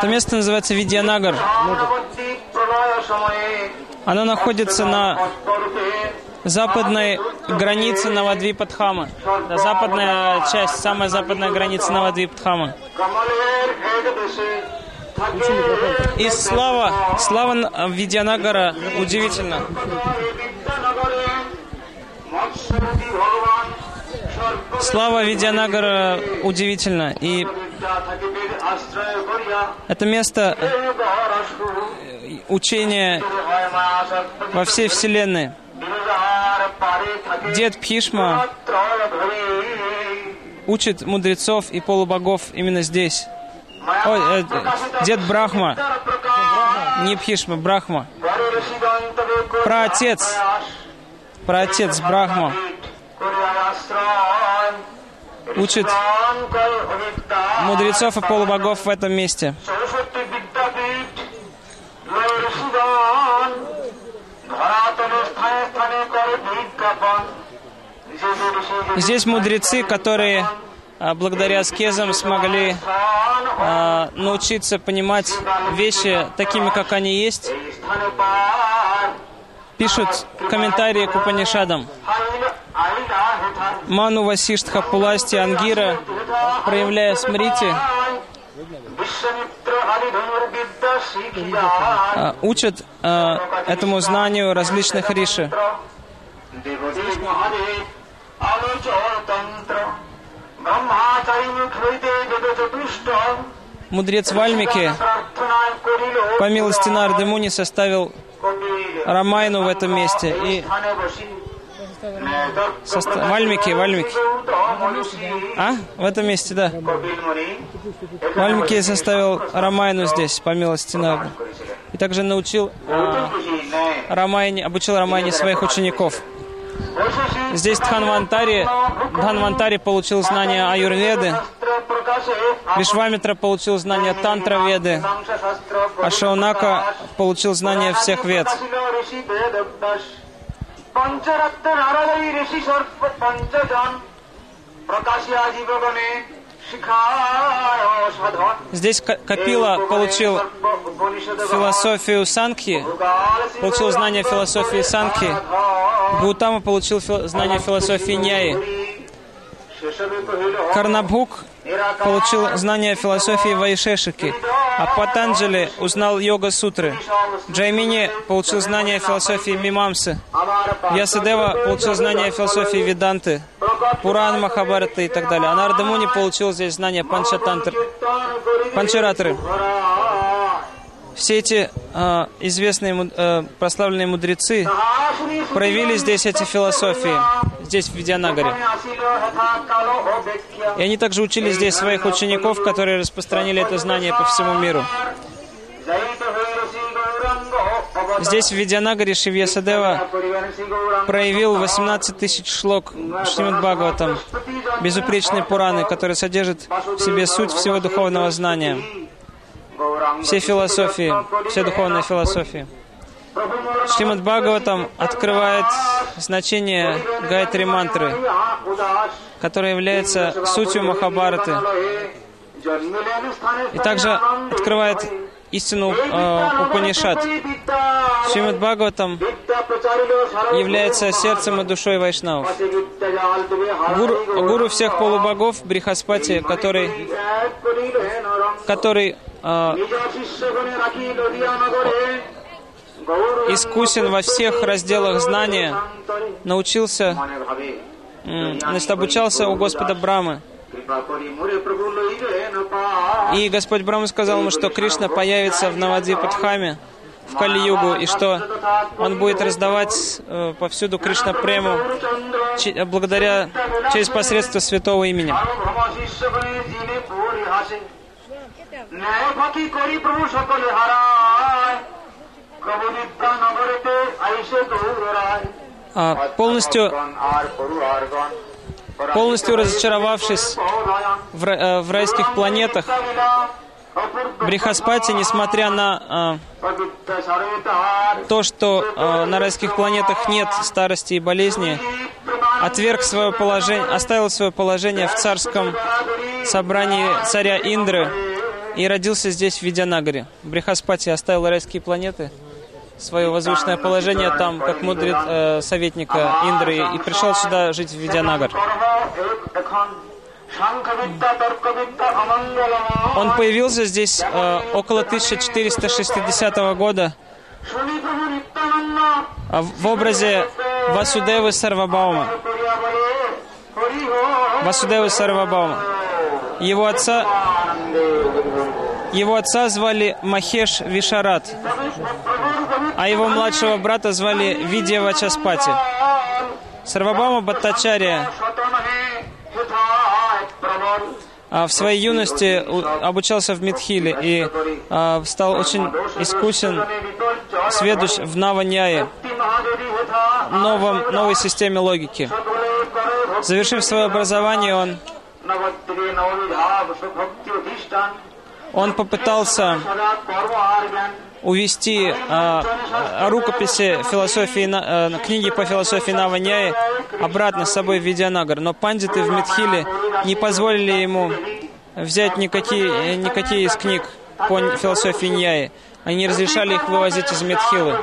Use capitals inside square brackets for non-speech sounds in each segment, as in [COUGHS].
Это место называется Видьянагар. Оно находится на западной границе Навадвипадхама. Да, западная часть, самая западная граница Навадвипадхама. И слава, слава Видьянагара удивительно. Слава Видьянагара удивительно. И это место учения во всей Вселенной. Дед Пхишма учит мудрецов и полубогов именно здесь. Ой, э, дед Брахма. Не Пхишма, Брахма. Про отец. Про отец Брахма. Учит мудрецов и полубогов в этом месте. Здесь мудрецы, которые а, благодаря аскезам смогли а, научиться понимать вещи такими, как они есть, пишут комментарии к Упанишадам. Ману Васиштха Пуласти Ангира, проявляя смрити, а, учат этому знанию различных риши. Мудрец Вальмики по милости Нарды Муни составил Рамайну в этом месте. И Состав... Вальмики, Вальмики. А? В этом месте, да. Вальмики составил Рамайну здесь, по милости Нарды. И также научил э, Рамайне, обучил Рамайне своих учеников. Здесь Дханвантари, Дханвантари получил знания Аюрведы, Вишвамитра получил знания Тантра-веды, а Шаунака получил знания всех вед. Здесь Капила получил философию Санхи, получил знания философии Санхи. Гутама получил знания философии Няи. Карнабхук получил знания философии Вайшешики, а Патанджали узнал йога-сутры. Джаймини получил знания философии Мимамсы. Ясадева получил знания философии Веданты, Пуран, Махабарата и так далее. А Нардамуни получил здесь знания Панчатантры, Панчаратры. Все эти э, известные, э, прославленные мудрецы проявили здесь эти философии, здесь, в Видянагаре. И они также учили здесь своих учеников, которые распространили это знание по всему миру. Здесь, в Видянагаре, Шивьясадева проявил 18 тысяч шлок Шримад Бхагаватам, безупречные Пураны, которые содержат в себе суть всего духовного знания все философии, все духовные философии. Шримад Бхагаватам открывает значение Гайтри мантры, которая является сутью Махабараты. И также открывает истину э, Упанишат. Шримад Бхагаватам является сердцем и душой вайшнавов. Гуру, гуру всех полубогов Брихаспати, который, который э, искусен во всех разделах знания, научился, значит, обучался у Господа Брамы. И Господь Брама сказал ему, что Кришна появится в Навадвипадхаме, в Кали-югу, и что он будет раздавать э, повсюду Кришна прему благодаря через посредство святого имени. А, полностью полностью разочаровавшись в, э, в райских планетах, Брихаспати, несмотря на э, то, что э, на райских планетах нет старости и болезни, отверг свое положение, оставил свое положение в царском собрании царя Индры и родился здесь, в Видянагаре. Брихаспати оставил райские планеты, свое возвышенное положение там, как мудрец э, советника Индры, и пришел сюда жить в Видянагар. Он появился здесь э, около 1460 года э, в образе Васудевы Сарвабаума. Васудевы Сарвабаума. Его отца, его отца звали Махеш Вишарат, а его младшего брата звали Видья Вачаспати. Сарвабаума Баттачария а, в своей юности обучался в Мидхиле и а, стал очень искусен, сведущ в Наваньяе, новом, новой системе логики. Завершив свое образование, он, он попытался увести э, рукописи философии, э, книги по философии Наваняи обратно с собой в Видянагар. Но пандиты в Мидхиле не позволили ему взять никакие, никакие из книг по философии Ньяи. Они разрешали их вывозить из Медхилы.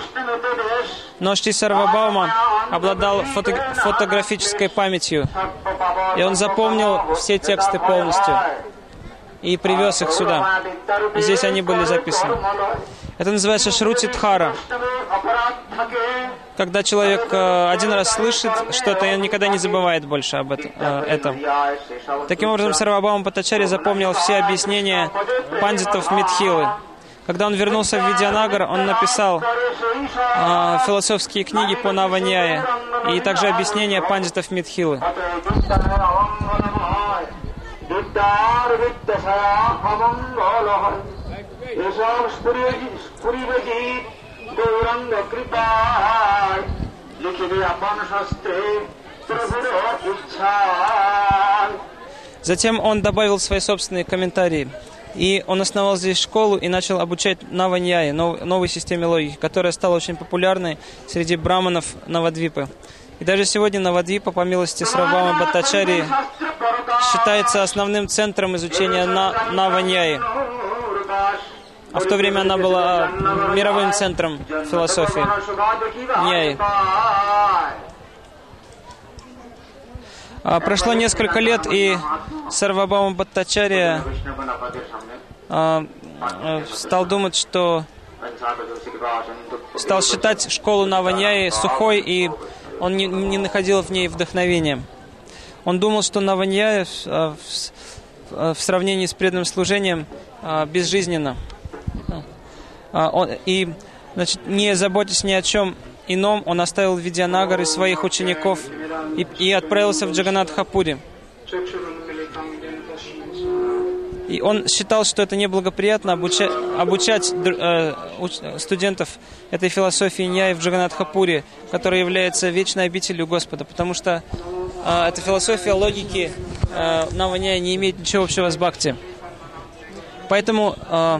Но Шти Сарвабаума обладал фото фотографической памятью, и он запомнил все тексты полностью и привез их сюда. Здесь они были записаны. Это называется шрути дхара. Когда человек э, один раз слышит что-то, и он никогда не забывает больше об это, э, этом. Таким образом, Сарвабама Патачари запомнил все объяснения пандитов Мидхилы. Когда он вернулся в Видианагар, он написал э, философские книги по Наваньяе и также объяснения пандитов Мидхилы. Thank you. স্ফুরিবজিৎ গৌরঙ্গ কৃপায় লিখিবে আপন শাস্ত্রে প্রভুর ইচ্ছায় Затем он добавил свои собственные комментарии. И он основал здесь школу и начал обучать Наваньяе, новой системе логики, которая стала очень популярной среди браманов Навадвипы. И даже сегодня Навадвипа, по милости Срабама Батачари, считается основным центром изучения Наваньяи а в то время она была мировым центром философии. Ньяи. А, прошло несколько лет, и Сарвабама Баттачария а, а, стал думать, что стал считать школу Наваньяи сухой, и он не, находил в ней вдохновения. Он думал, что Наваньяи в, в сравнении с преданным служением безжизненно. А, он, и значит, не заботясь ни о чем ином, он оставил Видьянагар и своих учеников и, и отправился в Джаганатхапури. И он считал, что это неблагоприятно обучать, обучать э, студентов этой философии Ньяи в Джаганатхапуре, которая является вечной обителью Господа, потому что э, эта философия логики э, Наваняя не имеет ничего общего с Бхакти. Поэтому э,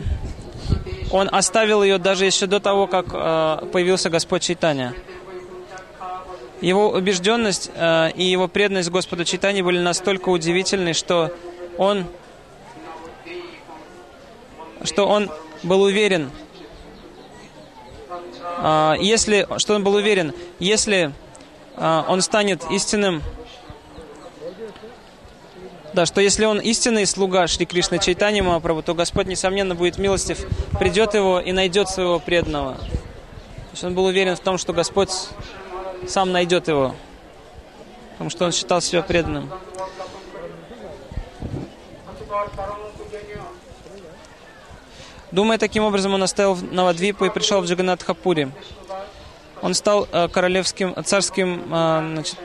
он оставил ее даже еще до того, как э, появился Господь Чайтанья. Его убежденность э, и его преданность Господу Чайтанье были настолько удивительны, что он, что он был уверен, э, если, что он был уверен, если э, он станет истинным да, что если он истинный слуга Шри Кришны Чайтани Махапрабху, то Господь, несомненно, будет милостив, придет его и найдет своего преданного. То есть он был уверен в том, что Господь сам найдет его, потому что он считал себя преданным. Думая таким образом, он оставил Навадвипу и пришел в Джаганатхапури. Он стал э, королевским, царским э, значит,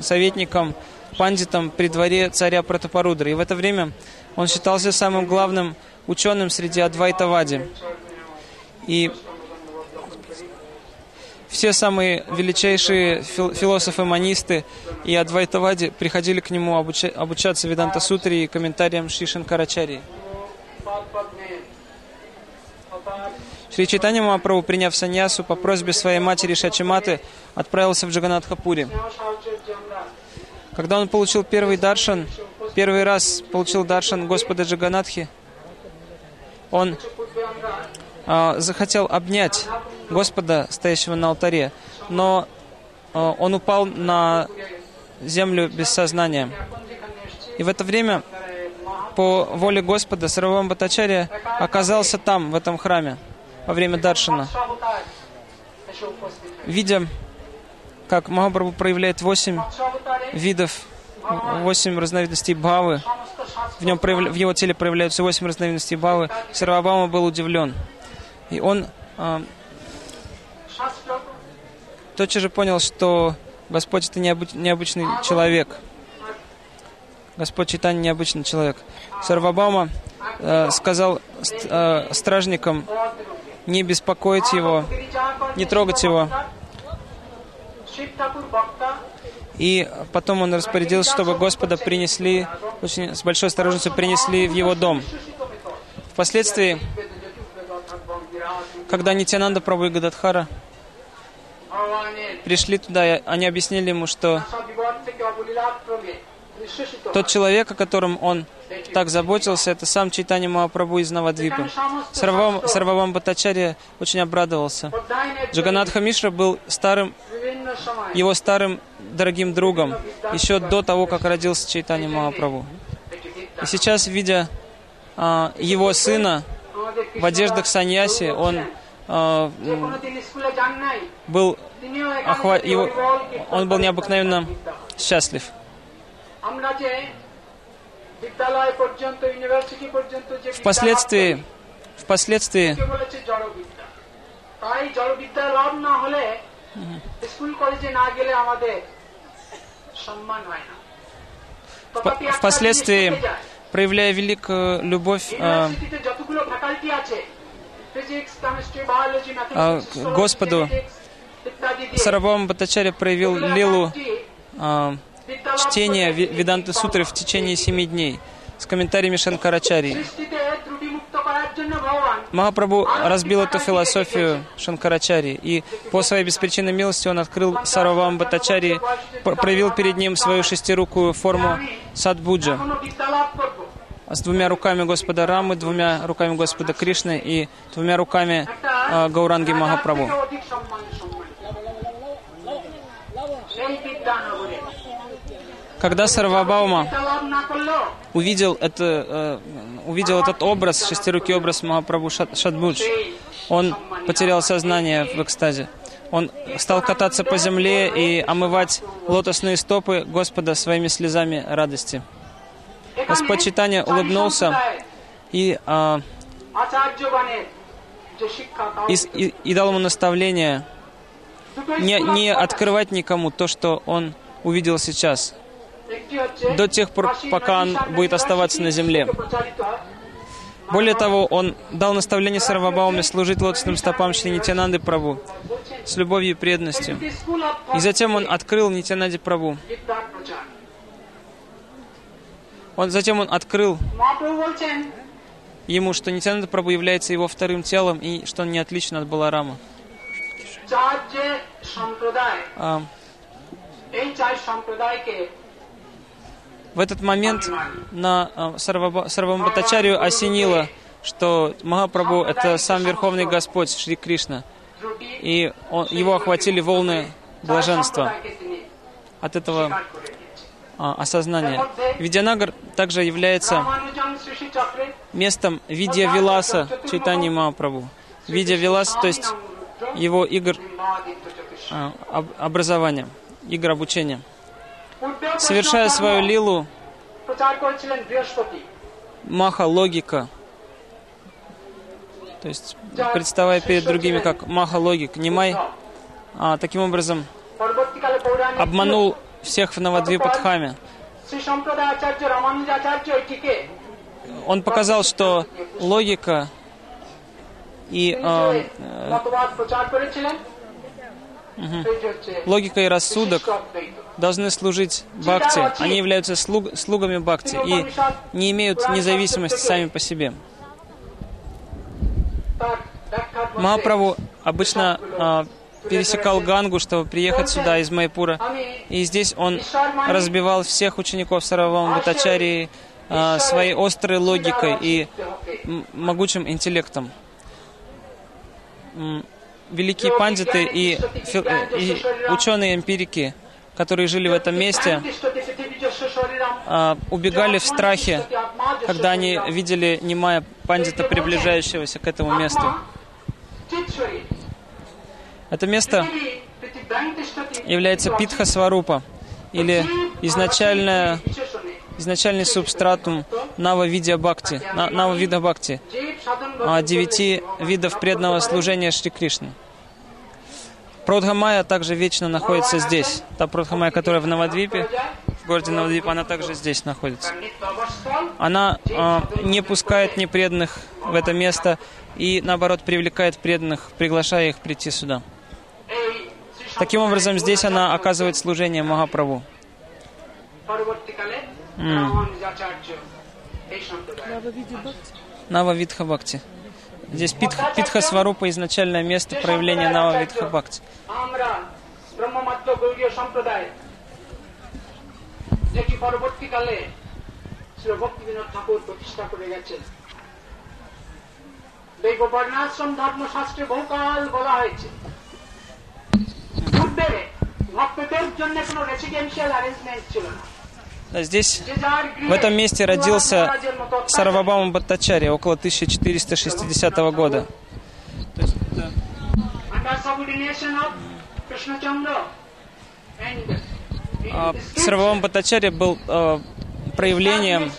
советником пандитом при дворе царя Пратапарудра. И в это время он считался самым главным ученым среди Адвайтавади. И все самые величайшие философы-манисты и Адвайтавади приходили к нему обуча обучаться Веданта Сутре и комментариям Шри Шанкарачари. Шри Чайтанья Махапрабху, приняв саньясу, по просьбе своей матери Шачиматы, отправился в Джаганатхапури. Когда он получил первый даршан, первый раз получил даршан Господа Джаганатхи, он а, захотел обнять Господа, стоящего на алтаре, но а, он упал на землю без сознания. И в это время, по воле Господа, Саравам Батачария оказался там, в этом храме, во время Даршина. Видя, как Махапрабху проявляет восемь видов, восемь разновидностей бхавы, в, нем проявля... в его теле проявляются восемь разновидностей бхавы, Сарвабама был удивлен. И он а, тотчас же понял, что Господь это необыч... необычный человек. Господь Читание необычный человек. Сарвабама э, сказал ст, э, стражникам не беспокоить его, не трогать его. И потом он распорядился, чтобы Господа принесли, очень с большой осторожностью принесли в его дом. Впоследствии, когда Нитянанда Прабhu и Гададхара пришли туда, они объяснили ему, что тот человек, о котором он так заботился, это сам Чайтани Махапрабху из Навадвипа. Сарвам, Сарвабам Батачарья очень обрадовался. Джаганатха Мишра был старым, его старым дорогим другом, еще до того, как родился Чайтани Махапрабху. И сейчас, видя а, его сына в одеждах саньяси, он а, был, охва... его... он был необыкновенно счастлив. Впоследствии, впоследствии впоследствии, проявляя великую любовь э, э, к Господу, Сарабхама Батачаря проявил лилу э, чтения Веданты Сутры в течение семи дней с комментариями Шанкарачари. Махапрабху разбил эту философию Шанкарачари, и по своей беспричинной милости он открыл Сарвам Батачари, проявил перед ним свою шестирукую форму Садбуджа с двумя руками Господа Рамы, двумя руками Господа Кришны и двумя руками э, Гауранги Махапрабху. Когда Сарвабаума увидел, это, э, увидел этот образ, шестирукий образ Махапрабху Шадбудж, он потерял сознание в экстазе. Он стал кататься по земле и омывать лотосные стопы Господа своими слезами радости. Господь Читания улыбнулся и, а, и, и, и дал ему наставление не, не открывать никому то, что он увидел сейчас до тех пор, пока он будет оставаться на земле. Более того, он дал наставление Сарвабауме служить лотосным стопам Шри Нитянанды Прабу с любовью и преданностью. И затем он открыл Нитянанде Прабу. Он, затем он открыл ему, что Нитянанда Прабу является его вторым телом и что он не отличен от Баларама. А, в этот момент на э, Сарвамбатачарию осенило, что Махапрабху — это сам Верховный Господь, Шри Кришна. И он, его охватили волны блаженства. от этого а, осознания. Видянагар также является местом Видья Виласа Чайтани Махапрабху. Видья Виласа, то есть его игр а, образования, игр обучения совершая свою лилу, маха логика, то есть представая перед другими как маха логик, Нимай, а, таким образом обманул всех в Навадвипадхаме. Он показал, что логика и э, э, угу, логика и рассудок должны служить бхакти. Они являются слуг, слугами бхакти и не имеют независимости сами по себе. Махапрабху обычно а, пересекал Гангу, чтобы приехать сюда из Майпура. И здесь он разбивал всех учеников Саравама Батачари, а, своей острой логикой и могучим интеллектом. Великие пандиты и, э, и ученые-эмпирики, которые жили в этом месте, а, убегали в страхе, когда они видели немая пандита, приближающегося к этому месту. Это место является Питха Сварупа, или изначальная, изначальный субстратум Нава Видя Бхакти, на- Нава Вида Бхакти, а, девяти видов преданного служения Шри Кришны. Продхамая также вечно находится здесь. Та Продхамая, которая в Навадвипе, в городе Навадвип, она также здесь находится. Она а, не пускает непреданных в это место и, наоборот, привлекает преданных, приглашая их прийти сюда. Таким образом, здесь она оказывает служение Махапрабху. Нава Видха Бхакти. Здесь Питха, Питха Сварупа изначальное место проявления Нава Видха Бхакти. আমরা ব্রহ্মমাত্র গৌরীয় সম্প্রদায় যেটি পরবর্তীকালে শ্রী ভক্তিবিনোদ ঠাকুর প্রতিষ্ঠা করে গেছেন দৈব বর্ণাশ্রম ধর্মশাস্ত্রে বহুকাল বলা হয়েছে পূর্বে ভক্তদের জন্য কোনো রেসিডেন্সিয়াল অ্যারেঞ্জমেন্ট ছিল না Да, а здесь, в этом месте родился Сарвабама Баттачари около 1460 года. То есть это... А, Баттачари был а, проявлением,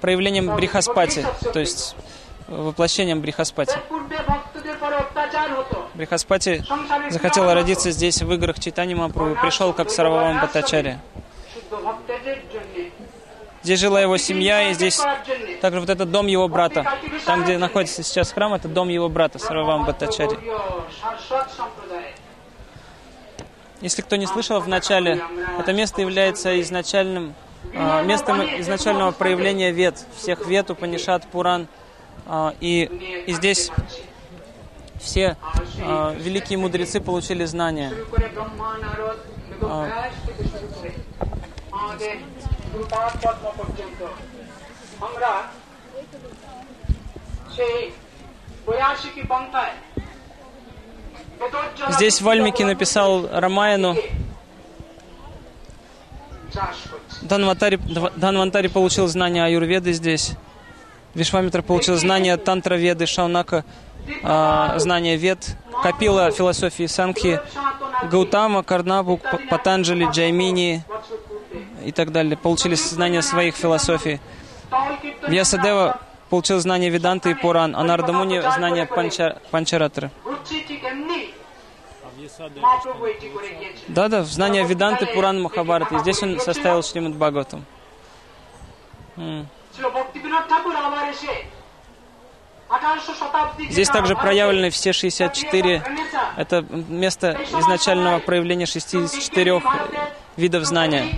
проявлением брихаспати, то есть э, воплощением брихаспати. Брихаспати захотела родиться здесь в играх Читани Мапру и пришел как Сарвабама Баттачари. Здесь жила его семья, и здесь также вот этот дом его брата. Там, где находится сейчас храм, это дом его брата, Сарвам Баттачари. Если кто не слышал в начале, это место является изначальным э, местом изначального проявления вет, всех вет, Упанишат, Пуран. Э, и, и здесь все э, великие мудрецы получили знания. আমাদের গুরুপাদ পদ্ম পর্যন্ত আমরা সেই বয়াশিকি পন্থায় বেদজ্জলা Здесь Вальмики написал Рамаяну, চাষ করছে Данвантари, Данвантари получил знания аюрведы здесь. Вишвамитра получил знания тантра-веды, Шаунака а, знания вед, Капила философии Санхи, Гаутама, Карнабу, П- Патанджали, Джаймини বছর পূর্বে и так далее, получили знания своих философий. Вьясадева получил знания Веданты и Пуран, а Нардамуни – знания панчар, Панчаратры. Да-да, знания Веданты, Пуран, Махабараты. И здесь он составил Шримад Бхагаватам. Здесь также проявлены все 64. Это место изначального проявления 64 видов знания.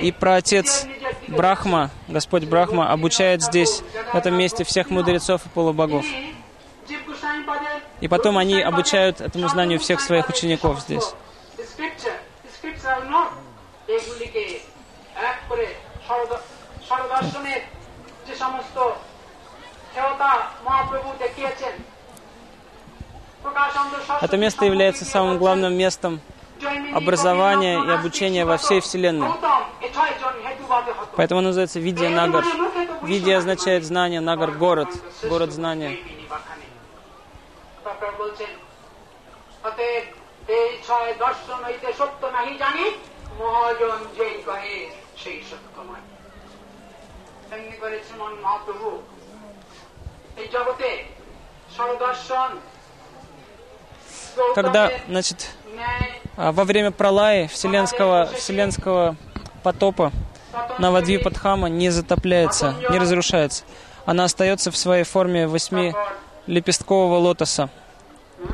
И про отец Брахма, Господь Брахма, обучает здесь, в этом месте, всех мудрецов и полубогов. И потом они обучают этому знанию всех своих учеников здесь. Это место является самым главным местом образования и গোপীনাথ обучения во всей Вселенной. গৌতম এ ছয়জন হেতুবাদে হতো। Поэтому оно называется Видья Нагар. Видья означает знание, Нагар — город, город знания. জৈমিনী বাখানে। তারপর বলছেন, অতএব এই ছয় দর্শন হইতে সত্য নাহি জানি মহাজন যেই কহে সেই সত্যময় তেমনি করেছেন মন মহাপ্রভু এই জগতে সরদর্শন когда, значит, а, во время пролаи вселенского, вселенского потопа Навадви Падхама не затопляется, не разрушается. Она остается в своей форме восьми лепесткового лотоса.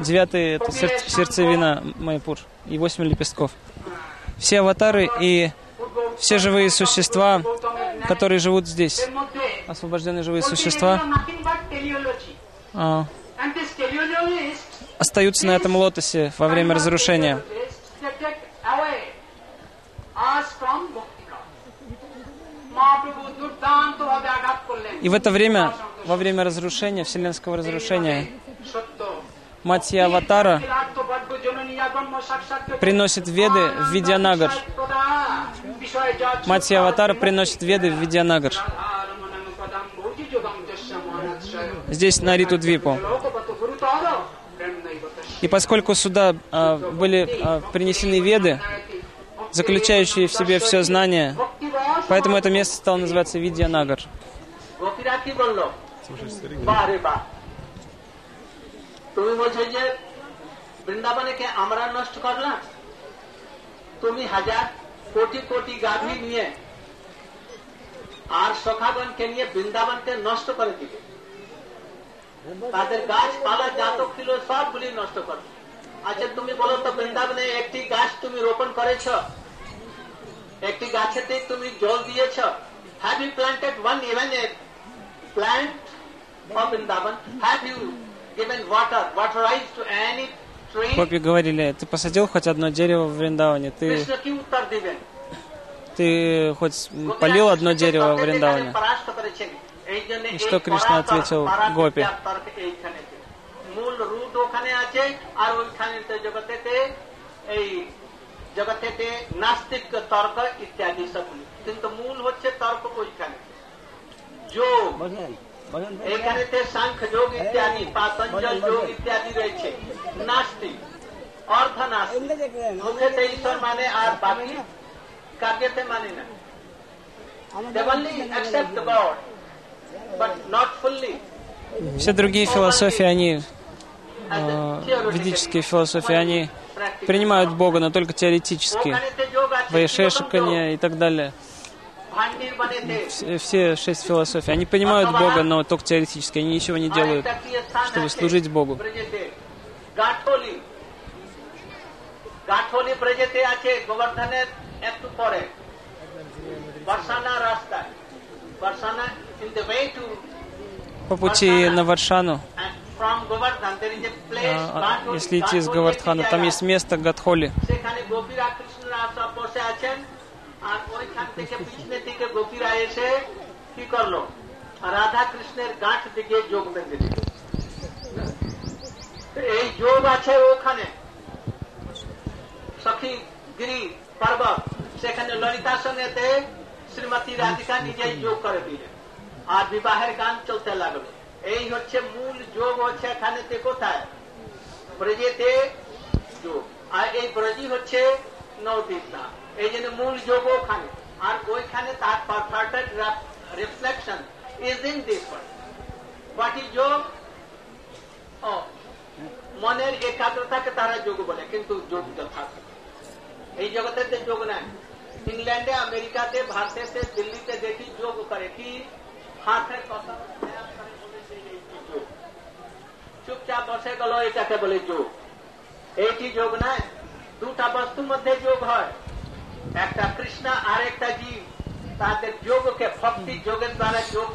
Девятый — это сердце, сердцевина Майпур и восемь лепестков. Все аватары и все живые существа, которые живут здесь, освобожденные живые существа, а, остаются на этом лотосе во время разрушения. И в это время, во время разрушения, вселенского разрушения, Матья Аватара приносит веды в Видянагар. Матья Аватара приносит веды в Видянагар. Здесь на Риту Двипу. И поскольку сюда а, были а, принесены веды, заключающие в себе все знание, ভক্তিবশ поэтому это место стало называться Видья Нагар. গোপীরা কি বললো বারে বা তুমি বলছো যে বৃন্দাবনে কে আমরা নষ্ট করলাম তুমি হাজার কোটি কোটি গাভী নিয়ে আর সখাগণকে নিয়ে বৃন্দাবনকে নষ্ট করে দিবে তাদের গাছপালা জাতক ছিল সবগুলি নষ্ট করবে আচ্ছা তুমি বলো তো বৃন্দাবনে একটি গাছ তুমি রোপণ করেছ একটি গাছেতে তুমি জল দিয়েছ have you planted one even a plant of Vrindavan, have you given water, waterized to any tree? Попи говорили, ты посадил хоть одно дерево в Вриндаване, ты, কৃষ্ণ কি উত্তর দিবেন ты хоть полил одно дерево в Вриндаване? পরাস্ত করেছেন এই জন্য И что Кришна ответил Гопи? এইখানেতে মূল রুট ওখানে আছে আর ওইখানেতে জগতেতে এই জগতেতে নাস্তিক তর্ক ইত্যাদি সবগুলি কিন্তু মূল হচ্ছে তর্ক ওইখানে যোগ এখানেতে সাংখ যোগ ইত্যাদি পাতঞ্জল যোগ ইত্যাদি রয়েছে নাস্তিক অর্ধ নাস্তিক মুখেতে ঈশ্বর মানে আর বাকি কাব্যতে মানে না They only accept the God, but not fully. Все другие философии, они, as э, a theoretical. ведические философии, они Practical. принимают Бога, но только теоретически. ওখানেতে যোগ আছে, Вайшешикания и так далее. ভান্ডির বানেতে Все, все шесть философий, они понимают Бога, но только теоретически, они ничего не делают. আরেকটা কি স্থান чтобы আছে служить Богу. ব্রজেতে? গাঠলি গাঠলি ব্রজেতে আছে গোবর্ধনের একটু পরে বর্ষানা রাস্তায় пути на Варшану, from Govardhan there is a place а, Gatholi. если идти из Gatholi Гавардхана, একটি там জায়গা। есть место Гадхоли. সেখানে গোপীরা কৃষ্ণরা সব বসে আছেন আর ওইখান থেকে পিছনে থেকে গোপীরা এসে কি করলো রাধা কৃষ্ণের গাঁঠ দিকে যোগ বেঁধে দিল তো এই যোগ আছে ওখানে সখী গিরি পর্বত সেখানে ললিতার সঙ্গে শ্রীমতী রাধিকা নিজেই যোগ করে দিলেন আর বিবাহের গান চলতে লাগল। এই হচ্ছে মূল যোগ হচ্ছে এখানেতে কোথায়? ব্রজেতে যোগ। আর এই ব্রজি হচ্ছে ধাম এই জন্য মূল যোগ ওখানে। আর ওইখানে তার perfect reflection is in this what যোগ? ও, মনের একাগ্রতাকে তারা যোগ বলে, কিন্তু যোগ যথার্থ। এই জগতেতে যোগ নাই। ইংল্যান্ডে, আমেরিকাতে ভারতে দিল্লিতে দেখি যোগ করে। কি? হাতের কথা। চুপচাপ বসে গেল, এটাকে বলে যোগ। এইটি যোগ নাই দুটা বস্তুর মধ্যে যোগ হয়। একটা কৃষ্ণা আর একটা জীব।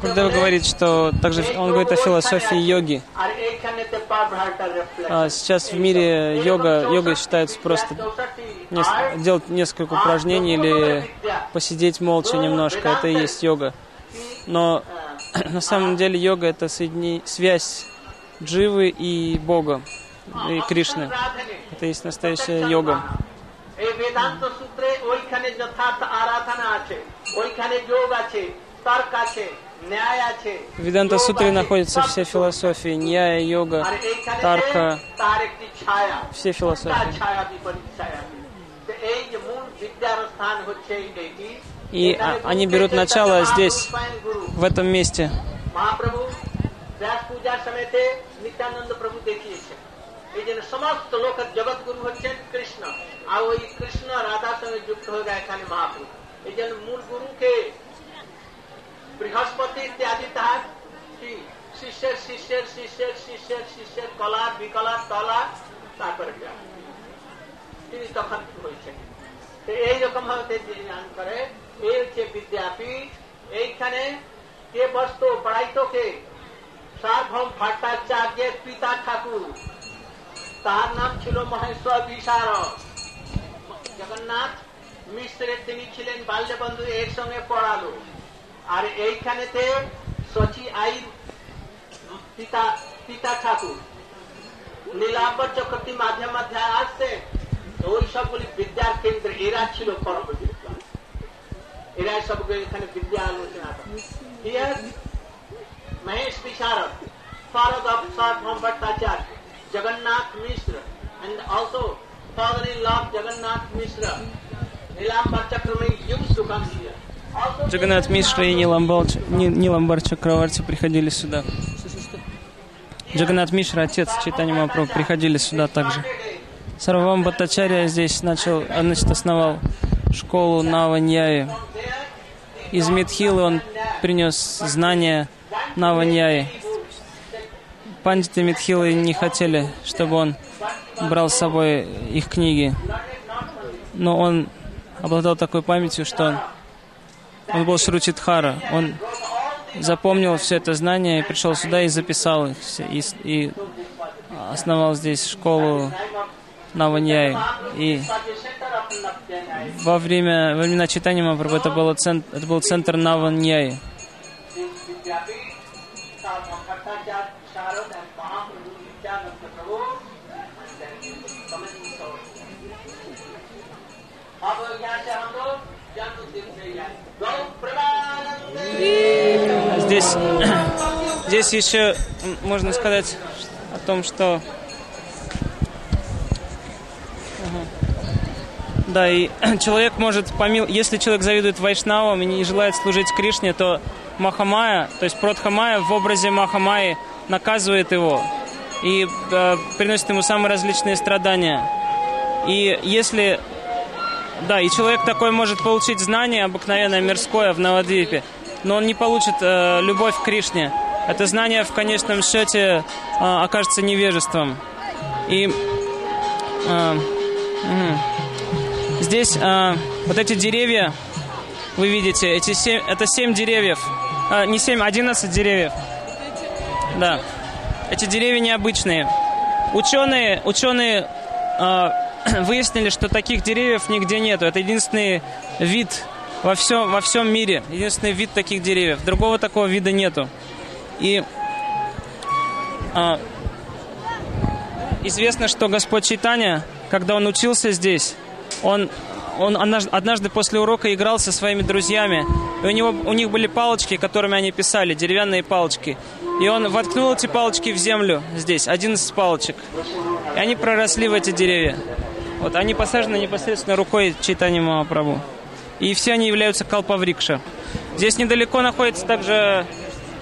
Гурдев говорит, что также он говорит о философии йоги. А сейчас в мире йога, йога считается просто нес, делать несколько упражнений или посидеть молча немножко. Это и есть йога. Но [CLEARS THROAT] на самом деле йога это соедини... связь дживы и Бога, и Кришны. Это есть настоящая йога. এই বেদান্ত সূত্রে ওইখানে যথার্থ আরাধনা আছে ওইখানে যোগ আছে তর্ক আছে ন্যায় আছে В Веданта যোগ Сутре আছে, находятся সব все কিছু। философии, ньяя, йога, আর এইখানে тарка, তার একটি ছায়া все তার философии. ছায়া বিপরীত ছায়া তো এই যে মূল বিদ্যার স্থান হচ্ছে এইটি И এখানে а- они গুরুকে берут চৈতন্য начало মহাপুরুষ здесь. পান গুরু। В этом месте. মহাপ্রভু ব্যাস পূজার সময়তে নিত্যানন্দ প্রভু দেখিয়েছেন এই জন্য সমস্ত লোক জগৎ গুরু হচ্ছেন কৃষ্ণ আর ওই কৃষ্ণ রাধার সঙ্গে যুক্ত হয়ে যায় এখানে মহাপ্রভু এই জন্য মূল গুরুকে বৃহস্পতি ইত্যাদি তাহার কি? শিষ্যের শিষ্যের শিষ্যের শিষ্যের শিষ্যের কলার বিকলার তলা, তারপরে তিনি তখন হয়েছেন। এইরকম ভাবে যে জ্ঞান করে, এই হচ্ছে বিদ্যাপীঠ। এইখানে কে বসতো পড়াইতো কে সার্বভৌম ভট্টাচার্যের পিতা ঠাকুর। তার নাম ছিল মহেশ্বর বিশারদ। জগন্নাথ মিশ্রের তিনি ছিলেন বাল্যবন্ধু এর সঙ্গে পড়ালো। আর এইখানেতে পিতা ঠাকুর। নীলাম্বর চক্রবর্তী মাঝে মাঝে আসছে ওই সবগুলি বিদ্যার কেন্দ্র এরা ছিল পরম বিদ্বান এরা সবগুলো এখানে বিদ্যা আলোচনা Mahesh Visharad, father of Sarvam Bhattacharya, Jagannath Mishra, and also father-in-law Jagannath Джаганат Мишра и Ниламбар Чакраварти приходили сюда. Джаганат Мишра, отец Читани Махапрабху, приходили сюда также. Сарвам Баттачарья здесь начал, а, значит, основал школу Наваньяи. Из Мидхилы он принес знания Наваньяи. Пандиты Мидхилы не хотели, чтобы он брал с собой их книги. Но он обладал такой памятью, что он, он был Шручитхара. Он запомнил все это знание и пришел сюда и записал их все, и, и основал здесь школу Наваньяи. И во время во времена читания Махапрабху это, было цен- это был центр Наваньяи. Здесь, [CLEARS THROAT] здесь еще можно сказать о том, что да, и [CLEARS THROAT] человек может помил, если человек завидует Вайшнавам и не желает служить Кришне, то Махамая, то есть Продхамая в образе Махамаи наказывает его и э, приносит ему самые различные страдания. И если да, и человек такой может получить знание обыкновенное мирское в Навадвипе, но он не получит э, любовь к Кришне. Это знание в конечном счете э, окажется невежеством. И э, мгм. здесь э, вот эти деревья, вы видите, эти семь, это семь деревьев, А, не семь, одиннадцать деревьев. Да, эти деревья необычные. Ученые, ученые э, [CLEARS THROAT] выяснили, что таких деревьев нигде нету. Это единственный вид во всем, во всем мире. Единственный вид таких деревьев. Другого такого вида нету. И а, известно, что Господь Чайтанья, когда он учился здесь, он, он однажды- после урока играл со своими друзьями. И у, него, у них были палочки, которыми они писали, деревянные палочки. И он воткнул эти палочки в землю здесь, 11 палочек. И они проросли в эти деревья. Вот, они посажены непосредственно рукой Чайтани Махапрабху. И все они являются калпаврикша. Здесь недалеко находится также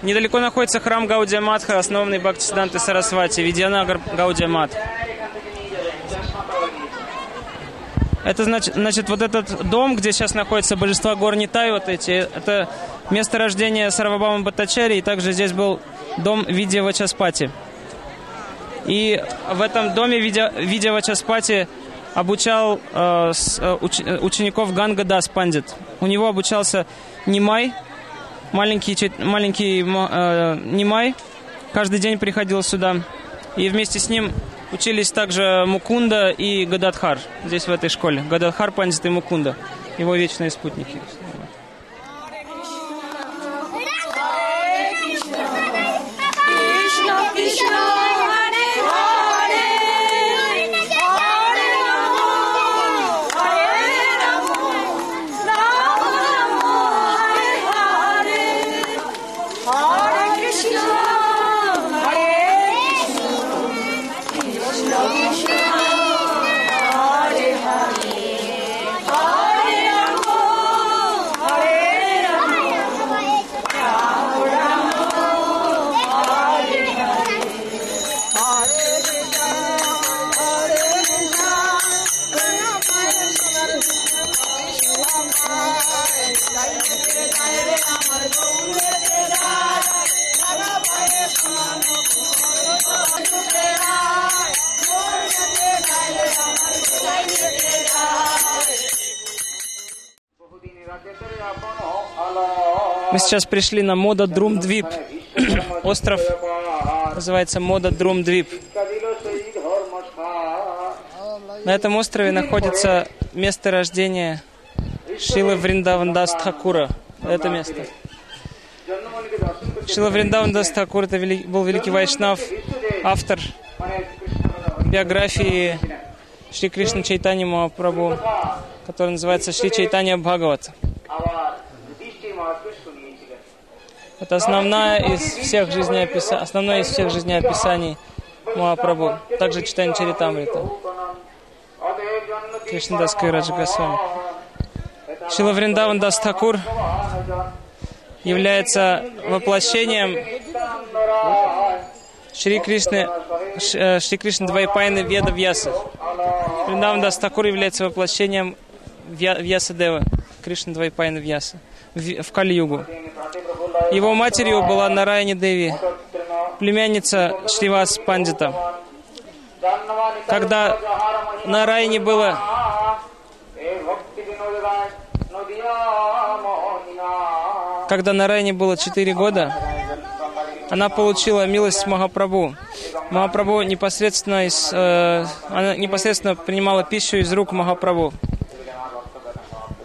недалеко находится храм Гаудия Матха, основанный Бхактисиданты Сарасвати, Видьянагар Гаудия Мат. Это значит, значит, вот этот дом, где сейчас находятся божества гор Нитай, вот эти, это место рождения Сарвабама Баттачари, и также здесь был дом Видья Вачаспати. И в этом доме Видя, Видя Вачаспати обучал э, с- э, уч- э, учеников Ганга Дас Пандит. У него обучался Нимай, маленький, маленький ма- э, Нимай, каждый день приходил сюда. И вместе с ним учились также Мукунда и Гададхар здесь в этой школе. Гададхар Пандит и Мукунда, его вечные спутники. Мы сейчас пришли на Мода Друм Двип. [CLEARS THROAT] Остров называется Мода Друм Двип. На этом острове находится место рождения Шилы Вриндавандас Тхакура. Это место. Шила Вриндаван Дас Такур это был великий вайшнав, автор биографии Шри Кришны Чайтани Махапрабху, который называется Шри Чайтанья Бхагават. Это основная из всех жизнеописа... основное из всех жизнеописаний Махапрабху. Также читание Чаритамрита. Кришнадас Кайраджа Госвами. Шила Вриндаван Дас Такур является воплощением Шри Кришны, э, Шри Кришны Двайпайны Веда Вьясы. Вриндаван Дас Такур является воплощением Вья- Вьясадевы, Кришны Двайпайны Вьясы в, в Кали-югу. Его матерью была Нараяни Деви, племянница Шривас Пандита. Когда Нараяне было когда Нараяне было 4 года, она получила милость Махапрабху. Махапрабху непосредственно, из, э, она непосредственно принимала пищу из рук Махапрабху.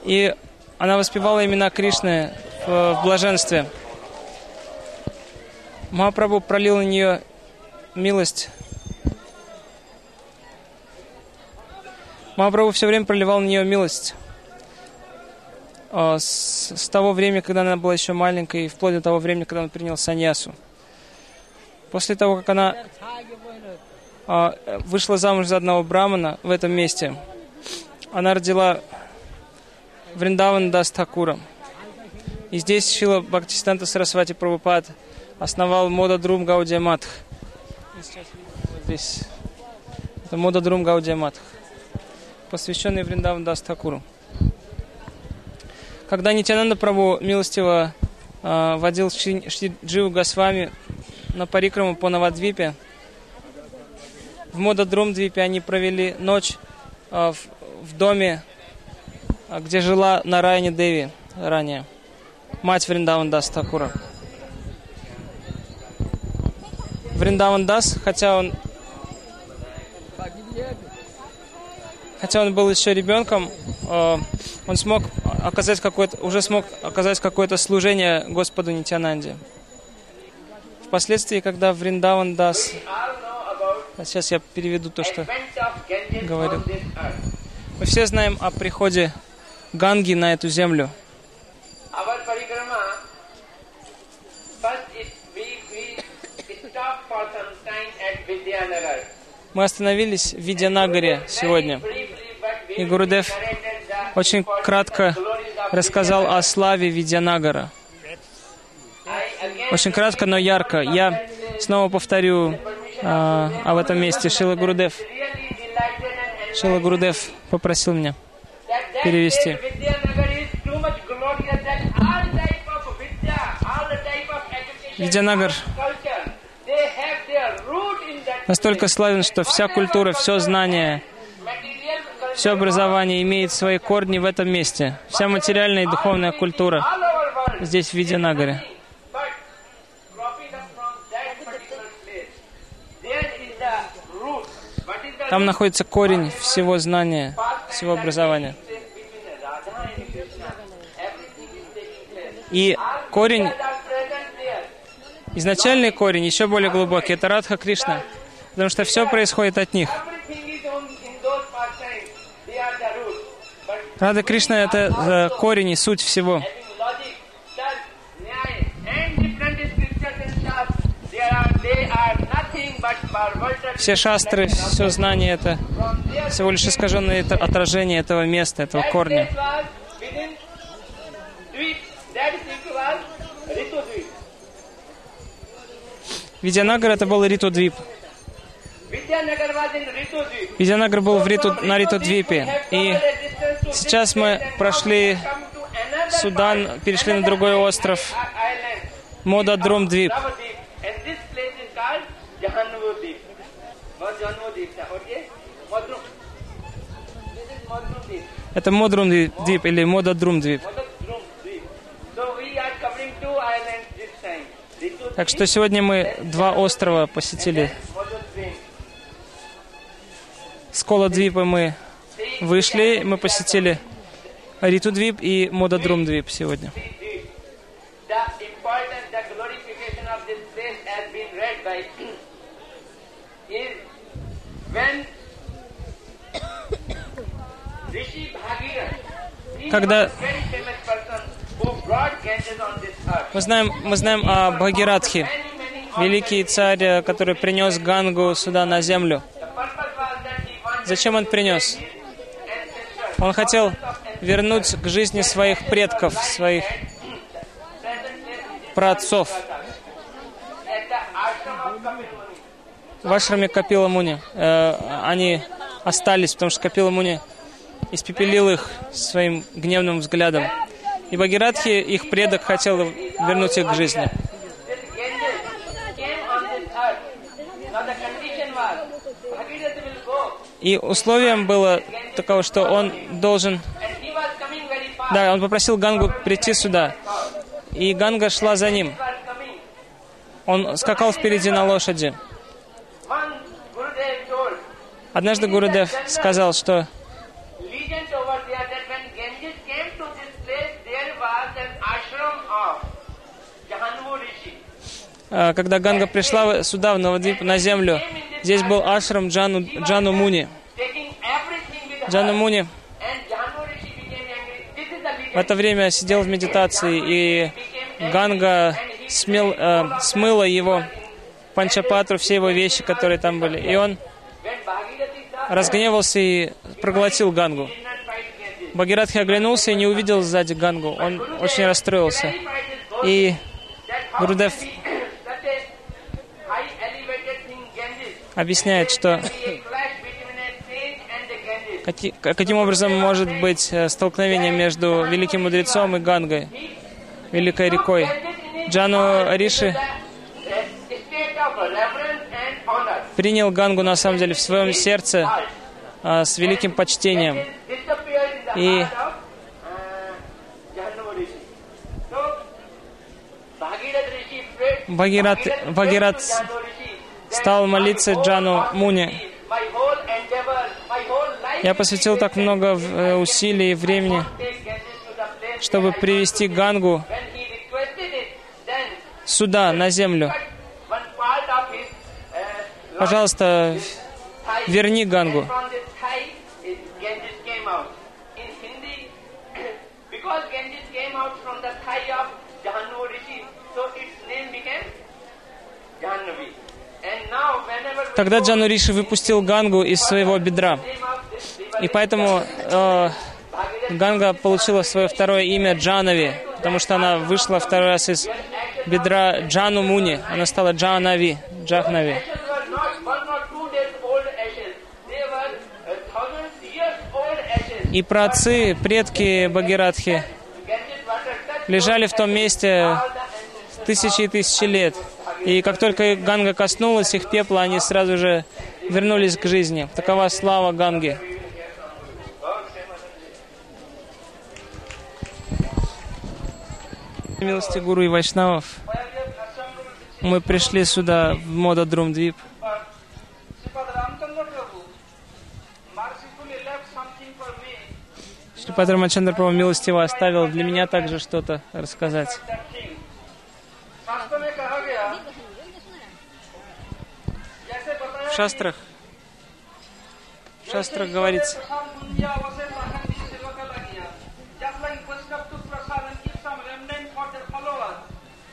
И она воспевала имена Кришны в, в блаженстве. Махапрабху пролил на нее милость. Махапрабху все время проливал на нее милость. А, С, с того времени, когда она была еще маленькой, и вплоть до того времени, когда он принял саньясу. После того, как она а, вышла замуж за одного брамана в этом месте, она родила Вриндаван Дас Такура. И здесь Шила Бхактисиданта Сарасвати Прабхупад основал Мода Друм Гаудия Матх. Вот здесь. Это Мода Друм Гаудия Матх, посвященный Вриндаван Дас Такуру. Когда Нитянанда Прабhu милостиво а, водил Шри, Шри Дживу Госвами на парикраму по Навадвипе, в Мода Друм Двипе они провели ночь а, в, в доме, а, где жила Нараяни Деви ранее, мать Вриндаван Дас Такура. Вриндаван Дас, хотя он хотя он был еще ребенком, э, он смог оказать какое-то, уже смог оказать какое-то служение Господу Нитянанде. Впоследствии, когда Вриндаван Дас, а сейчас я переведу то, что говорил. Мы все знаем о приходе Ганги на эту землю. Мы остановились в Видянагаре сегодня. И Гурудев очень кратко рассказал о славе Видянагара. Очень кратко, но ярко. Я снова повторю а, об этом месте. Шила Гурудев. Шила Гурудев попросил меня. перевести. day настолько славен, что вся культура, все знание, все образование имеет свои корни в этом месте. Вся материальная и духовная культура здесь, в is the Там находится корень всего знания, всего образования. И корень, изначальный корень, еще более глубокий, это Радха Кришна. Потому что все происходит от них. Рада Кришна — это э, корень и суть всего. Все шастры, все знание — это всего лишь искаженное отражение этого места, этого корня. Видянагар — это был Риту Видянагар был в Риту, на Риту Двипе. И сейчас мы прошли Судан, перешли на другой остров, Мода Друм Двип. Это Модрум Двип или Мода Друм Двип. Так что сегодня мы два острова посетили. С Кола Двипа мы вышли, мы посетили Риту Двип и Мода Друм Двип сегодня. Когда-. Мы знаем, мы знаем о Бхагиратхе, великий царь, э, который принес Гангу сюда на землю. Зачем он принес? Он хотел вернуть к жизни своих предков, своих праотцов в ашраме Капила Муни. Э, Они остались, потому что Капила Муни испепелил их своим гневным взглядом. И Бхагиратхи, их предок, хотел вернуть их к жизни. И условием было таково, что он должен... Да, он попросил Гангу прийти сюда. И Ганга шла за ним. Он скакал впереди на лошади. Однажды Гурудев сказал, что когда Ганга пришла сюда, в Навадвип, на землю, здесь был ашрам Джану, Джану Муни. Джану. Муни в это время сидел в медитации, и Ганга смел, э, смыла его панчапатру, все его вещи, которые там были. И он разгневался и проглотил Гангу. Бхагиратхи оглянулся и не увидел сзади Гангу. Он очень расстроился. И that Каки- к- каким образом может быть э, столкновение между великим мудрецом и Гангой, великой рекой. Джану Риши принял Гангу на самом деле в своем сердце а, с великим почтением. И- heart of стал молиться Джану life Я посвятил так много э, усилий и времени, чтобы привести. Гангу сюда, на землю. uh, Пожалуйста, верни Гангу. Тогда Джану Риши выпустил Гангу из своего бедра. И поэтому э, Ганга получила свое второе имя Джанави, потому что она вышла второй раз из бедра Джану Муни. Она стала Джанави, Джахнави. И праотцы, предки Багиратхи, лежали в том месте тысячи и тысячи лет. И как только Ганга коснулась их пепла, они сразу же вернулись к жизни. Такова слава Ганги. Милости Гуру и Вайшнавов, мы пришли сюда, в Мода Друмдвип, Шрипад Рамачандра Прабhu милостиво оставил для меня также что-то рассказать. For their followers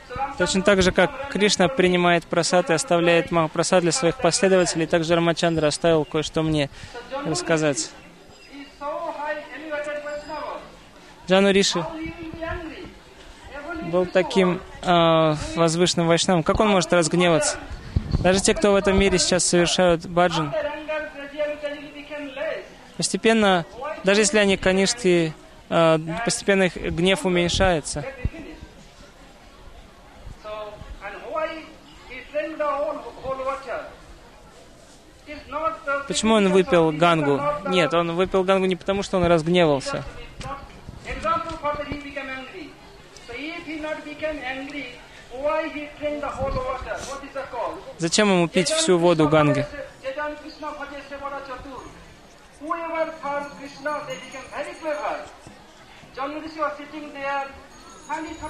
so Ramchandra Точно так же, как Кришна принимает просад и оставляет Махапрасад для своих последователей, также Рамачандра оставил кое-что мне рассказать. Джану Риши был таким э, возвышенным вайшнавом. Как он может разгневаться? Даже те, кто в этом мире сейчас совершают баджан, постепенно, даже если они каништы, э, постепенно их гнев уменьшается. Почему он выпил гангу? Нет, он выпил гангу не потому, что он разгневался. Зачем ему пить всю воду ганги?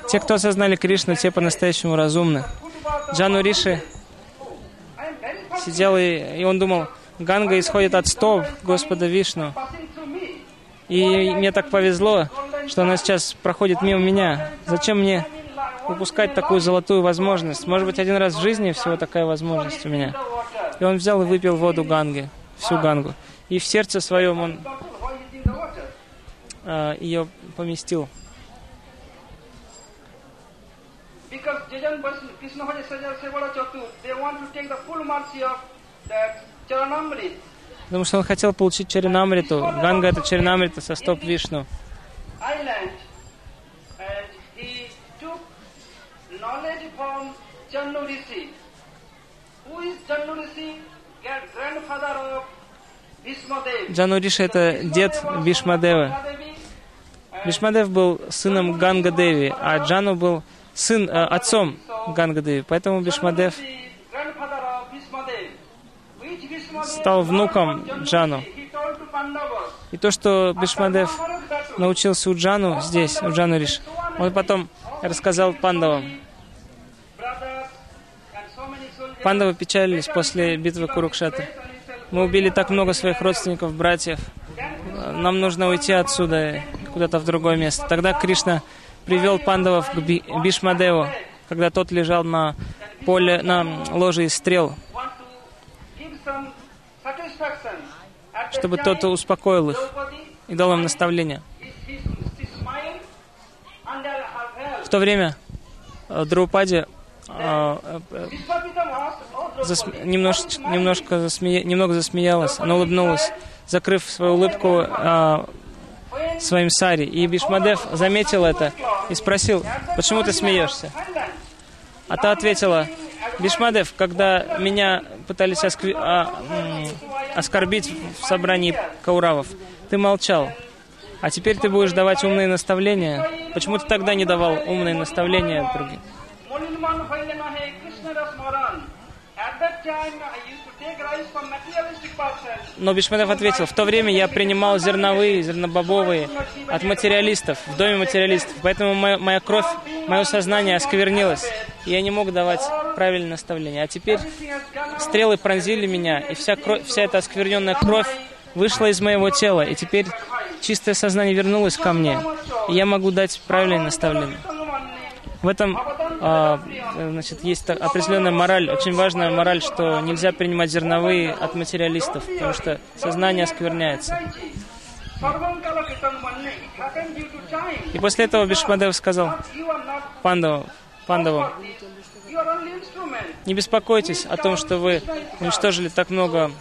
Те, кто осознали Кришну, те по-настоящему разумны. "Oh, Джану Риши сидел, и, и он думал, Ганга исходит от стоп Господа Вишну. И мне так повезло, что она сейчас проходит мимо меня. Зачем мне упускать такую золотую возможность? Может быть, один раз в жизни всего такая возможность у меня. И он взял и выпил воду Ганги, всю Гангу. И в сердце своем он water? а, ее поместил. Потому что он хотел получить Чаринамриту. Ганга — это Чаринамрита со стоп Вишну. Channu Rishi. Who is Channu Rishi? Gra- Grandfather of. Джану Риши — это дед. Bhishmadevi, Вишмадев был сыном Ганга Деви, а Джану был сын, э, отцом Ганга Деви. Поэтому Вишмадев стал внуком Джану. И то, что Бишмадев "Maharaj Dhatu, научился у Джану здесь, у Джану Риш, он потом рассказал пандавам. Пандавы печалились после битвы Курукшетры. Мы убили так много своих родственников, братьев. Нам нужно уйти отсюда, куда-то в другое место. Тогда Кришна привел пандавов к Би- Бишмадеву, когда тот лежал на поле, на ложе из стрел, чтобы тот успокоил их и дал им наставление. В то время э, Драупади э, э, засм- Draupadi, немножко, засмея- немного засмеялась. Она улыбнулась, закрыв свою улыбку э, своим сари. И Бишмадев заметил это и спросил, почему ты смеешься? А та ответила, Бишмадев, когда меня пытались оскви- а, оскорбить в собрании кауравов, ты молчал. А теперь ты будешь давать умные наставления. Почему ты тогда не давал умные наставления другим? Molinman hoile nahe Krishna person. Но Бишмадев ответил, в то время я принимал зерновые, зернобобовые от материалистов, в доме материалистов. Поэтому моя, моя кровь, мое сознание осквернилось. И я не мог давать правильные наставления. А теперь стрелы пронзили меня, и вся, кровь, вся эта оскверненная кровь вышла из моего тела. И теперь чистое сознание вернулось ко мне. И я могу дать правильные наставления. В этом а, э, значит, есть определенная мораль, очень важная мораль, что нельзя принимать зерновые от материалистов, потому что сознание оскверняется. И после этого Бишмадев сказал only instrument. не беспокойтесь о том, что вы уничтожили так много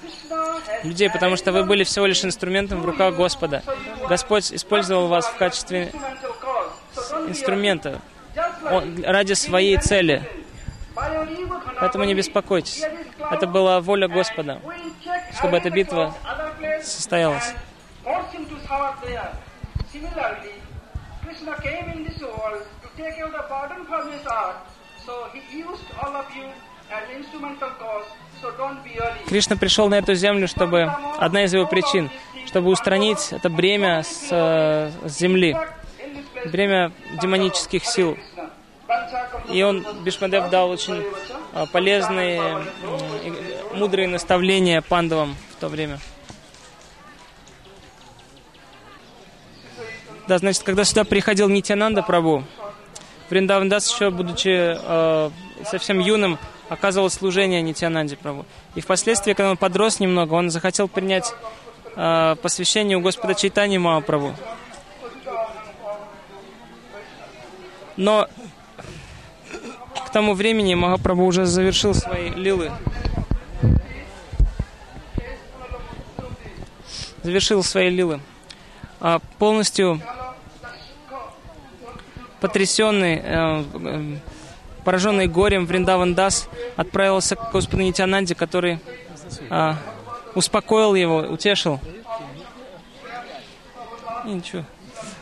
людей, потому что вы были всего лишь инструментом в руках Господа. Господь использовал вас в качестве инструмента он- ради своей цели. Поэтому не беспокойтесь. Это была воля Господа, чтобы эта битва состоялась. Кришна пришел на эту землю, чтобы одна из его причин, чтобы устранить это бремя с, э, с земли, бремя демонических сил. И он, Бишмадев, дал очень э, полезные, мудрые наставления пандавам в то время. Да, значит, когда сюда приходил Нитянанда Прабу, Вриндавандас еще, будучи э, совсем юным, оказывал служение Нитянанде Прабу. И впоследствии, когда он подрос немного, он захотел принять э, посвящение у Господа Чайтани Махапрабху. Но к тому времени Махапрабху уже завершил свои лилы. Завершил свои лилы. А полностью потрясенный, э, э, пораженный горем Вриндаван Дас отправился к Господу Нитянанде, который а, успокоил его, утешил. И ничего.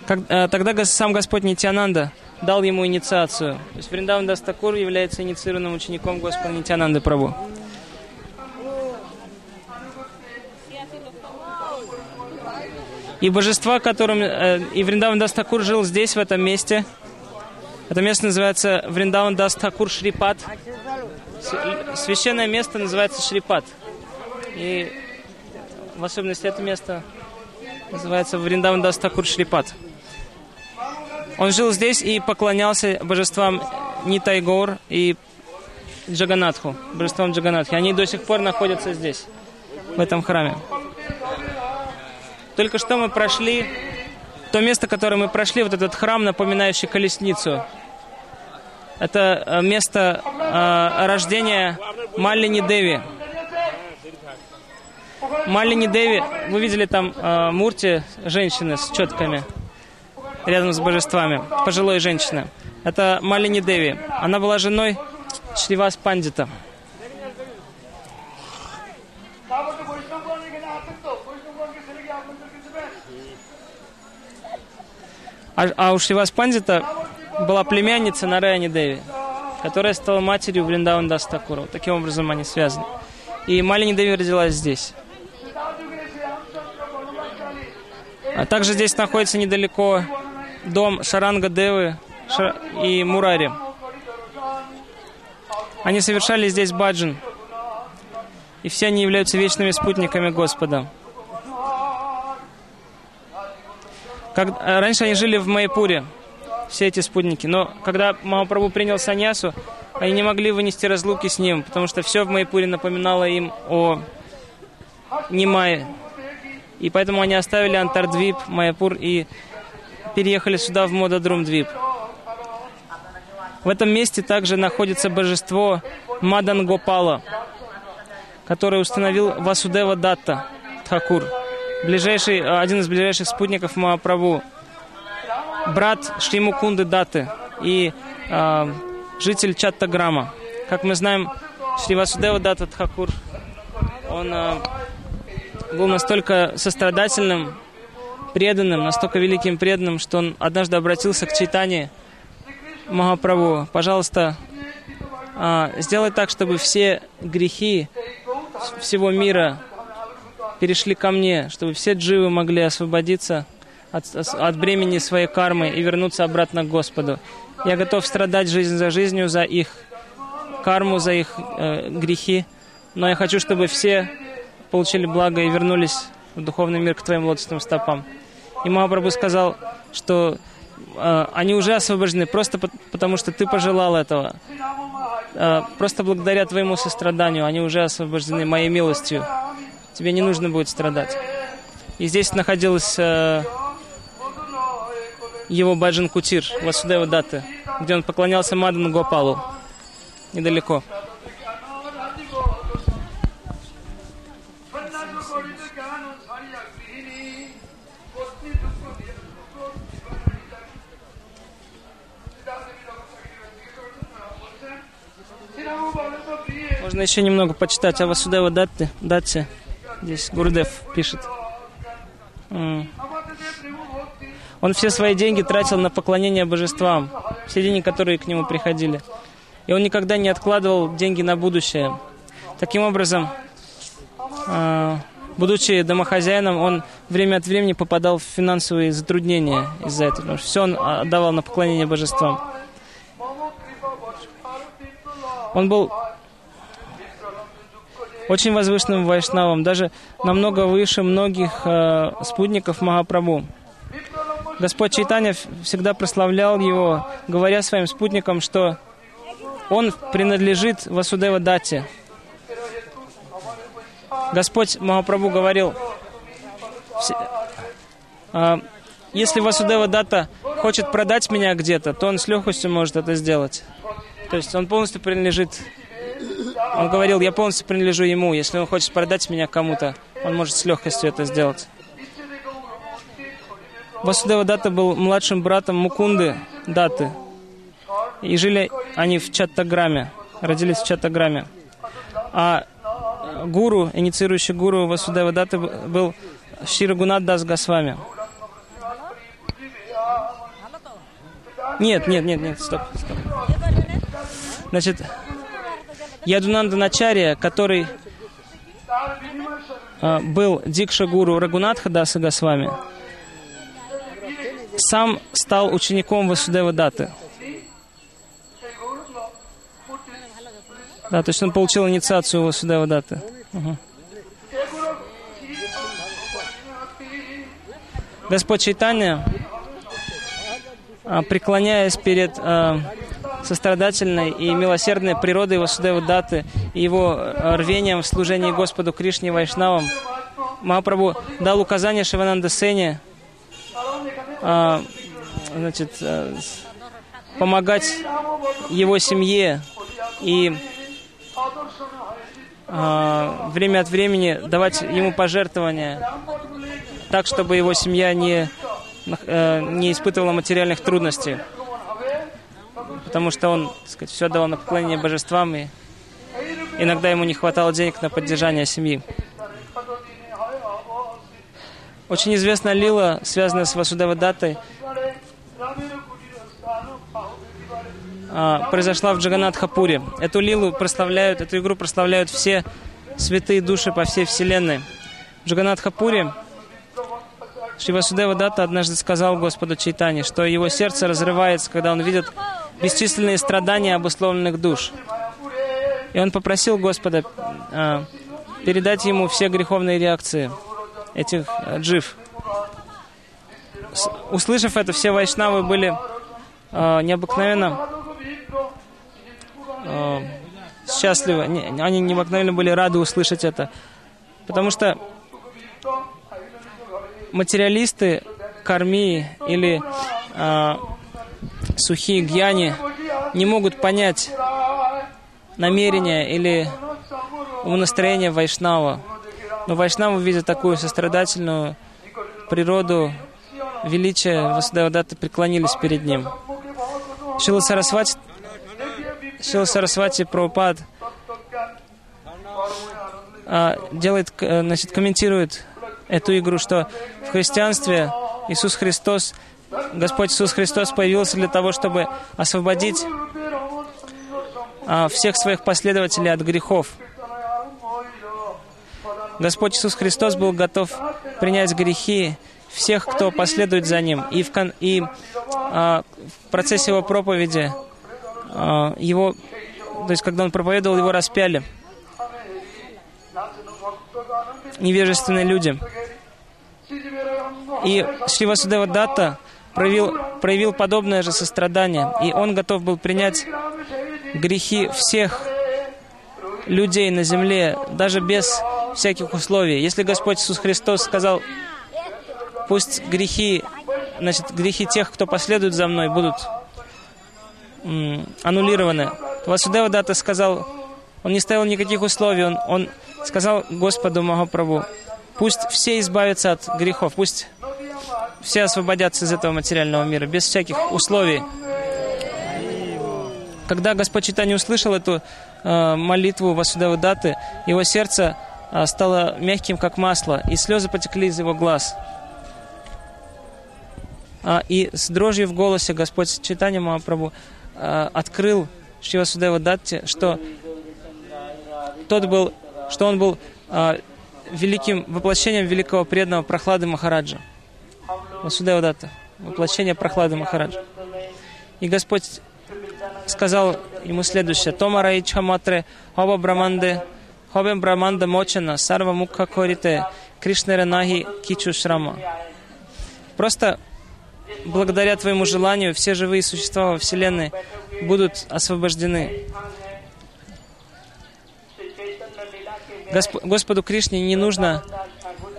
Как- э, тогда сам Господь Нитянанда дал ему инициацию. То есть Вриндаван Дас Такур является инициированным учеником Господа Нитянанды Прабу. И божества, которым э, и Вриндаван Дас Такур жил здесь, в этом месте. Это место называется Вриндаван Дас Такур Шрипат. Св- Священное место называется Шрипат. И в особенности это место называется Вриндаван Дас Такур Шрипат. Он жил здесь и поклонялся божествам Нитайгор и Джаганатху, божествам Джаганатхи. Они до сих пор находятся здесь, в этом храме. Только что мы прошли то место, которое мы прошли, вот этот храм, напоминающий колесницу. Это э, место э, рождения Малини Деви. Малини Деви, вы видели там э, Мурти, женщины с четками, рядом с божествами, пожилой женщина. Это Малини Деви. Она была женой Шривас Пандита. А, а у Шривас Пандита была племянница Нараяни Деви, которая стала матерью Вриндаван Дастакурова. Таким образом они связаны. И Малини Деви родилась здесь. А также здесь находится недалеко дом Шаранга Девы Ша- и Мурари. Они совершали здесь баджан. И все они являются вечными спутниками Господа. Как, э, раньше они жили в Майпуре, все эти спутники. Но когда Махапрабху принял саньясу, они не могли вынести разлуки с ним, потому что все в Майпуре напоминало им о Нимае. И поэтому они оставили Антардвип, Майяпур и переехали сюда, в Модадрумдвип. В этом месте также находится божество Мадан Гопала, которое установил Васудева Датта Тхакур, ближайший, э, один из ближайших спутников Махапрабху, брат Шримукунды Датты и э, житель Чаттаграма. Как мы знаем, Шри Васудева Датта Тхакур, он э, был настолько сострадательным, преданным, настолько великим преданным, что он однажды обратился к Чайтане Махапрабху. Пожалуйста, а, сделай так, чтобы все грехи всего мира перешли ко мне, чтобы все дживы могли освободиться от, от бремени своей кармы и вернуться обратно к Господу. Я готов страдать жизнь за жизнью, за их карму, за их э, грехи, но я хочу, чтобы все получили благо и вернулись в духовный мир к твоим лотосным стопам. И Махапрабху сказал, что э, они уже освобождены просто по- потому, что ты пожелал этого. Э, просто благодаря твоему состраданию они уже освобождены моей милостью. Тебе не нужно будет страдать. И здесь находилась э, его Баджан Кутир, Васудева Датты, где он поклонялся Мадану Гопалу, недалеко. Можно еще немного почитать о Васудева Датте. Датте. Здесь Гурдев пишет. Он все свои деньги тратил на поклонение божествам, все деньги, которые к нему приходили. И он никогда не откладывал деньги на будущее. Таким образом, а, будучи домохозяином, он время от времени попадал в финансовые затруднения из-за этого. Потому что все он а, отдавал на поклонение божествам. Он был очень возвышенным вайшнавом, даже намного выше многих э, спутников Махапрабху. Господь Чайтанья всегда прославлял его, говоря своим спутникам, что он принадлежит Васудева Дате. Господь Махапрабху говорил, «Все- а, если Васудева Дата хочет продать меня где-то, то он с легкостью может это сделать. То есть он полностью принадлежит он говорил, я полностью принадлежу ему. Если он хочет продать меня кому-то, он может с легкостью это сделать. Васудева Дата был младшим братом Мукунды Даты. И жили они в Чаттаграме, родились в Чаттаграме. А гуру, инициирующий гуру Васудева Даты был Ширагунат Дас Госвами. Нет, нет, нет, нет, стоп, стоп. Значит, Ядунанда Начария, который а, был дикша-гуру Рагунатха Даса Госвами, сам стал учеником Васудева Даты. Да, то есть он получил инициацию Васудева Даты. Угу. Господь Чайтанья, а, преклоняясь перед а, сострадательной и милосердной природой Васудева Даты и его а, рвением в служении Господу Кришне Вайшнавам, Махапрабху дал указание Шивананда Сене а, значит, а, помогать его семье и а, время от времени давать ему пожертвования так, чтобы его семья не, э, не испытывала материальных трудностей. Потому что он, так сказать, все давал на поклонение божествам, и иногда ему не хватало денег на поддержание семьи. Очень известна лила, связанная с Васудева Датой, а, произошла в Джаганатхапуре. Эту лилу прославляют, эту игру прославляют все святые души по всей вселенной. В Джаганатхапуре Шри Васудева Датта однажды сказал Господу Чайтани, что его сердце разрывается, когда он видит бесчисленные страдания обусловленных душ. И он попросил Господа а, передать ему все греховные реакции этих а, джив. С- услышав это, все вайшнавы были а, необыкновенно а, счастливы. Не- они необыкновенно были рады услышать это. Потому что материалисты, карми или а, сухие гьяни не могут понять намерения или умонастроение Вайшнава. Но Вайшнавы, видя такую сострадательную природу, величие Васудевадатты, преклонились перед ним. Шила Сарасвати, Шила Сарасвати Прабхупад а, делает, э, значит, комментирует эту игру, что в христианстве Иисус Христос, Господь Иисус Христос появился для того, чтобы освободить а, всех своих последователей от грехов. Господь Иисус Христос был готов принять грехи всех, кто последует за Ним. И в, кон- и, а, в процессе Его проповеди, а, его, то есть когда Он проповедовал, Его распяли невежественные люди. И Шри Васудева Датта проявил, проявил подобное же сострадание. И он готов был принять грехи всех людей на земле, даже без всяких условий. Если Господь Иисус Христос сказал, пусть грехи, значит, грехи тех, кто последует за мной, будут м, аннулированы. Васудева Датта сказал, он не ставил никаких условий, он, он сказал Господу Махапрабху, пусть все избавятся от грехов, пусть все освободятся из этого материального мира, без всяких условий. Когда Господь Читани услышал эту э, молитву Васудевы Даты, его сердце э, стало мягким, как масло, и слезы потекли из его глаз. А, и с дрожью в голосе Господь Читани Махапрабху э, открыл Шри Васудева Датте, что тот был, что он был э, великим воплощением великого преданного Прохлады Махараджа. Васудева Датта, воплощение Прохлады Махараджа. И Господь сказал ему следующее. Тома ичха матре, хоба браманде, хобе браманда мочена, сарва мукха корите, Кришна ренахи кичу шрама. Просто благодаря твоему желанию все живые существа во Вселенной будут освобождены. Госп- Господу Кришне не нужно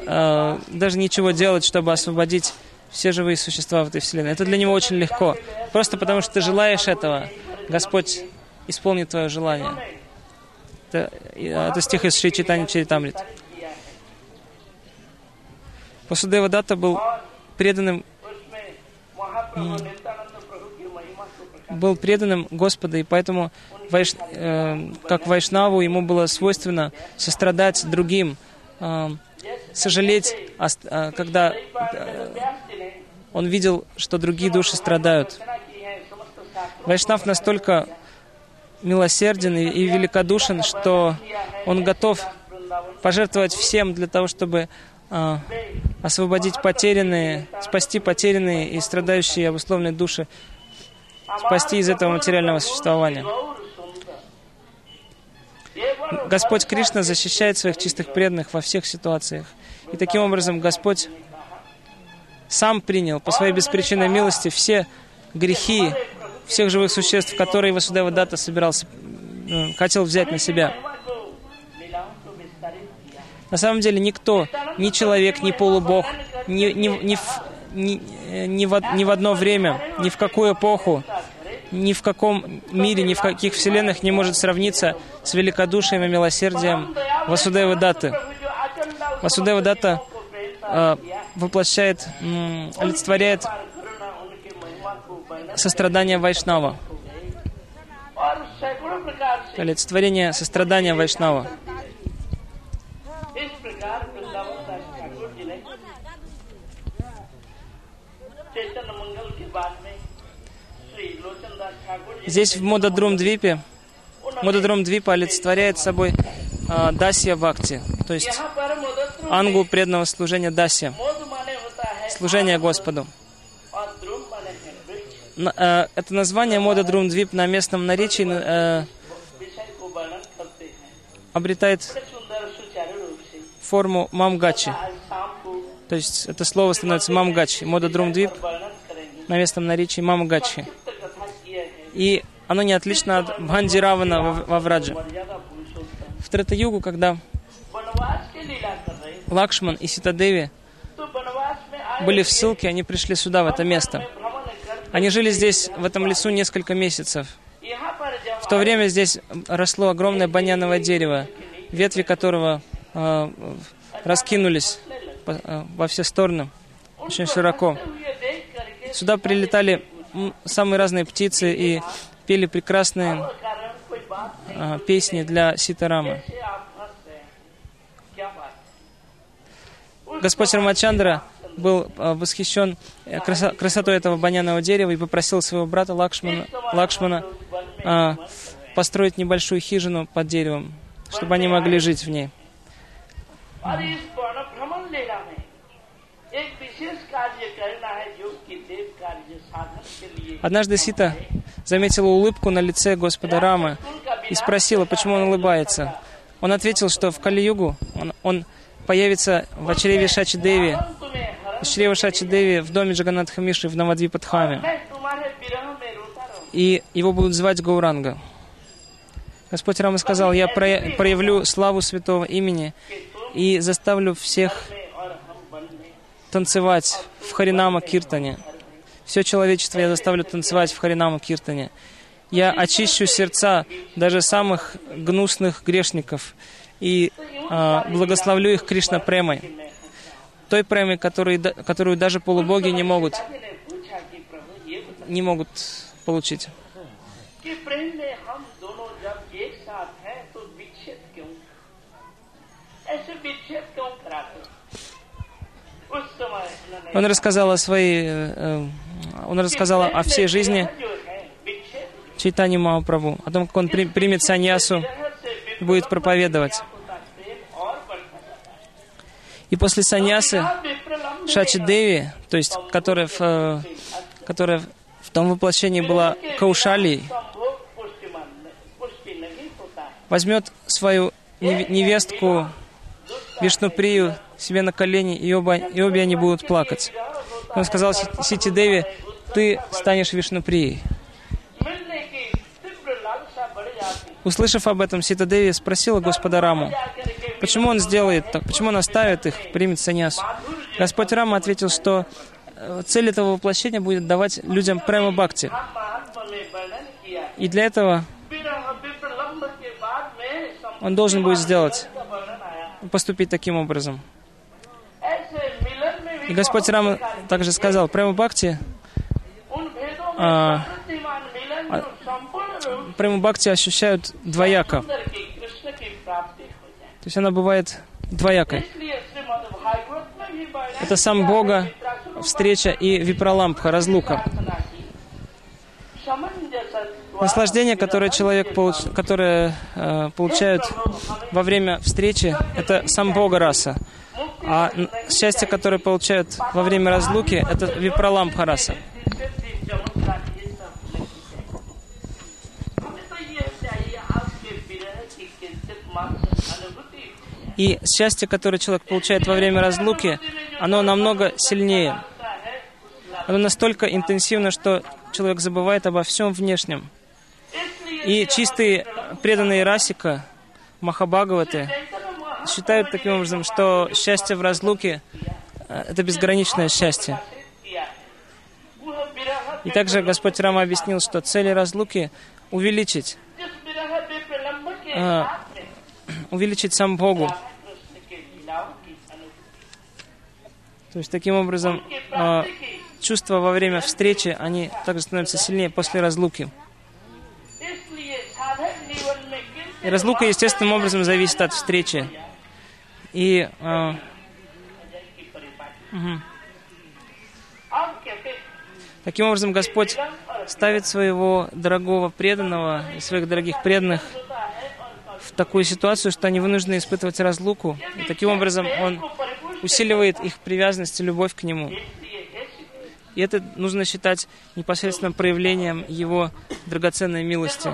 э, даже ничего делать, чтобы освободить все живые существа в этой вселенной. Это для него очень легко. Просто потому что ты желаешь этого, Господь исполнит твое желание. Это, а, это стих из Шри Читани Чаритамрит. Васудева Датта был преданным был преданным Господа, и поэтому вайш, э, как Вайшнаву ему было свойственно сострадать другим, э, сожалеть, о э, когда э, он видел, что другие души страдают. Вайшнав настолько милосерден и, великодушен, что он готов пожертвовать всем для того, чтобы э, освободить потерянные, спасти потерянные и страдающие обусловленные души, спасти из этого материального существования. Господь Кришна защищает своих чистых преданных во всех ситуациях. И таким образом Господь сам принял по своей беспричинной милости все грехи всех живых существ, которые Васудева Дата собирался, э, хотел взять на себя. На самом деле никто, ни человек, ни полубог, ни, ни, ни, в, ни, э, ни, в, ни в одно время, ни в какую эпоху, ни в каком мире, ни в каких вселенных не может сравниться с великодушием и милосердием Васудева Даты. Васудева Дата Э, воплощает, олицетворяет сострадание Вайшнава. Олицетворение сострадания Вайшнава. Здесь в Модадрум Двипе Модадрум Двипа олицетворяет собой а, Дасья Вакти, то есть ангу преданного служения Дасья, служение Господу. Э, это название Мода Друмдвип на местном наречии э, обретает форму мамгачи. То есть это слово становится мамгачи. Мода Друмдвип на местном наречии мамгачи. И оно не отлично от бандиравана во Врадже в Третаюгу, когда Лакшман и Ситадеви были в ссылке, они пришли сюда, в это место. Они жили здесь, в этом лесу, несколько месяцев. В то время здесь росло огромное баняновое дерево, ветви которого э, раскинулись по, э, во все стороны, очень широко. Сюда прилетали самые разные птицы и пели прекрасные а, песни для Ситарамы. Господь Рамачандра был а, восхищен э, красотой этого баняного дерева и попросил своего брата Лакшмана, Лакшмана а, построить небольшую хижину под деревом, чтобы они могли жить в ней. Однажды Сита заметила улыбку на лице Господа Рамы и спросила, почему он улыбается. Он ответил, что в Кали-югу он, он появится в очреве Шачи Деви, из Шачи Деви в доме Джаганатха Миши в Навадвипадхаме. И его будут звать Гауранга. Господь Рама сказал, я проявлю славу святого имени и заставлю всех танцевать в Харинама Киртане. Все человечество я заставлю танцевать в Харинаму Киртане. Я очищу сердца даже самых гнусных грешников и э, благословлю их Кришна премой. Той премой, которую, которую даже полубоги не могут, не могут получить. Он рассказал о своей э, э он рассказал о всей жизни Чайтани Махапрабху, о том, как он при, примет саньясу и будет проповедовать. И после саньясы Шачи Деви, то есть, которая в, э, которая в том воплощении была Каушали, возьмет свою невестку Вишнуприю себе на колени, и, оба, и обе они будут плакать. Он сказал Сити Деви, ты станешь Вишнуприей. Услышав об этом, Сита Деви спросила Господа Раму, почему он сделает так, почему он оставит их, примет саньясу. Господь Рама ответил, что э, цель этого воплощения будет давать людям прямо бхакти. И для этого он должен будет сделать, поступить таким образом. И Господь Рама также сказал, прямо Бхакти, а, а, прямо Бхакти ощущают двояко. То есть она бывает двоякой. Это сам Бога, встреча и випралампха, разлука. Наслаждение, которое человек получ... которое, э, получает во время встречи, это сам Бога раса. А счастье, которое получают во время разлуки, это випраламбхараса. И счастье, которое человек получает во время разлуки, оно намного сильнее. Оно настолько интенсивно, что человек забывает обо всем внешнем. И чистые преданные Расика, Махабхагаваты, считают таким образом, что счастье в разлуке э, — это безграничное счастье. И также Господь Рама объяснил, что цель разлуки — увеличить, э, [CLEARS THROAT] увеличить сам Богу. То есть таким образом э, чувства во время встречи, они также становятся сильнее после разлуки. И разлука естественным образом зависит от встречи. И... Э, угу. Таким образом, Господь ставит своего дорогого преданного и своих дорогих преданных в такую ситуацию, что они вынуждены испытывать разлуку. И таким образом Он усиливает их привязанность и любовь к Нему. И это нужно считать непосредственным проявлением Его драгоценной милости.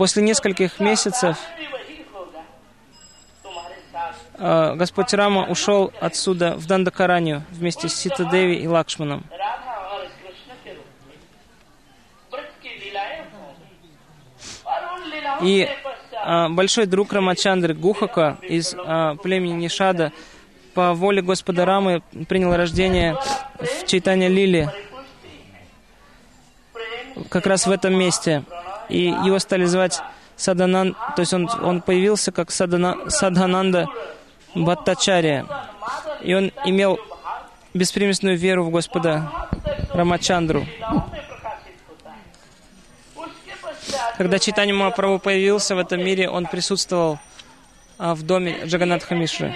После нескольких месяцев э, Господь Рама ушел отсюда в Дандакаранию вместе с Сита Деви и Лакшманом. И э, большой друг Рамачандры Гухака из э, племени Нишада по воле Господа Рамы принял рождение в Чайтане Лили как раз в этом месте и его стали звать Саданан, то есть он, он появился как Садана, Садананда Баттачария, и он имел беспримесную веру в Господа Рамачандру. Когда Читани Махапрабху появился в этом мире, он присутствовал а, в доме Джаганатха Мишры.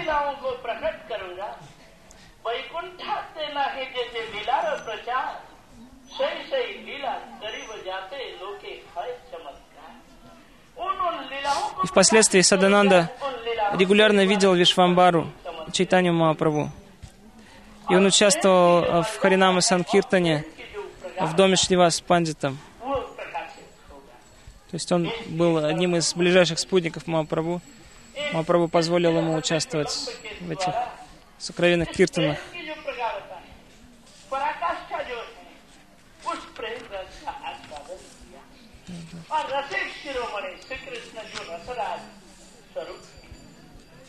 И впоследствии Садананда регулярно видел Вишвамбару, Чайтанию Махапрабху. И он участвовал в Харинаме Санкиртане в доме Шнива с пандитом. То есть он был одним из ближайших спутников Махапрабху. Махапрабху позволил ему участвовать в этих сокровенных киртанах.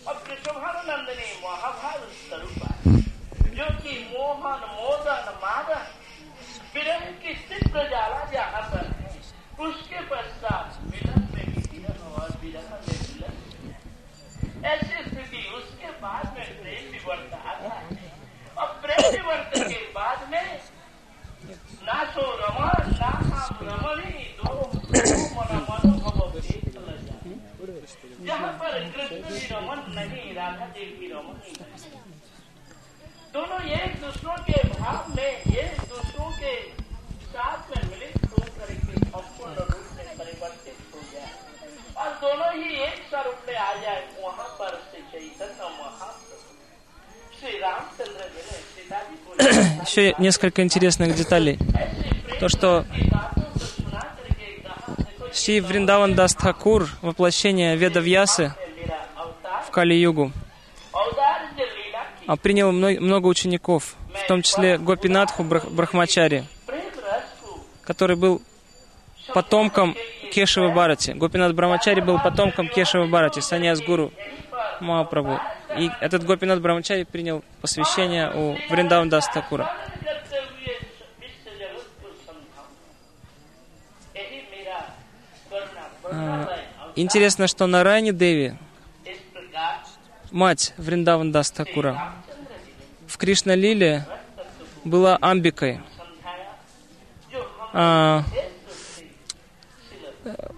और कृष्णानंदनी महाभारत स्वरूप जो कि मोहन मोदन मादन विरह की तीव्र जाला जहाँ पर है उसके पश्चात मिलन में भी विरह और विरह में मिलन ऐसी स्थिति उसके बाद में प्रेम विवर्त आता है और प्रेम विवर्त के बाद में ना सो रमन ना हम रमणी दो मन मनोभव एक ल जाए जहाँ पर कृष्ण भी रमन नहीं राधा देवी रमन नहीं दोनों एक दूसरों के भाव में एक दूसरों के साथ में मिलित होकर के संपूर्ण रूप में परिवर्तित हो जाए और दोनों ही एक स्वरूप में आ जाए वहाँ पर श्री चैतन्य महाप्रभु श्री रामचंद्र जी ने [COUGHS] सीता जी को Еще несколько интересных деталей. То, что Шри Вриндаван Дастхакур, воплощение Ведавьясы в Кали-югу, а принял много учеников, в том числе Гопинатху Брахмачари, который был потомком Кешева Барати. Гопинат Брахмачари был потомком Кешева Барати, саньяс гуру Махапрабху. И этот Гопинат Брахмачари принял посвящение у Вриндаван Дастхакура. Интересно, что на Райне Деви мать Вриндаван Дастакура в Кришна Лиле была амбикой. А,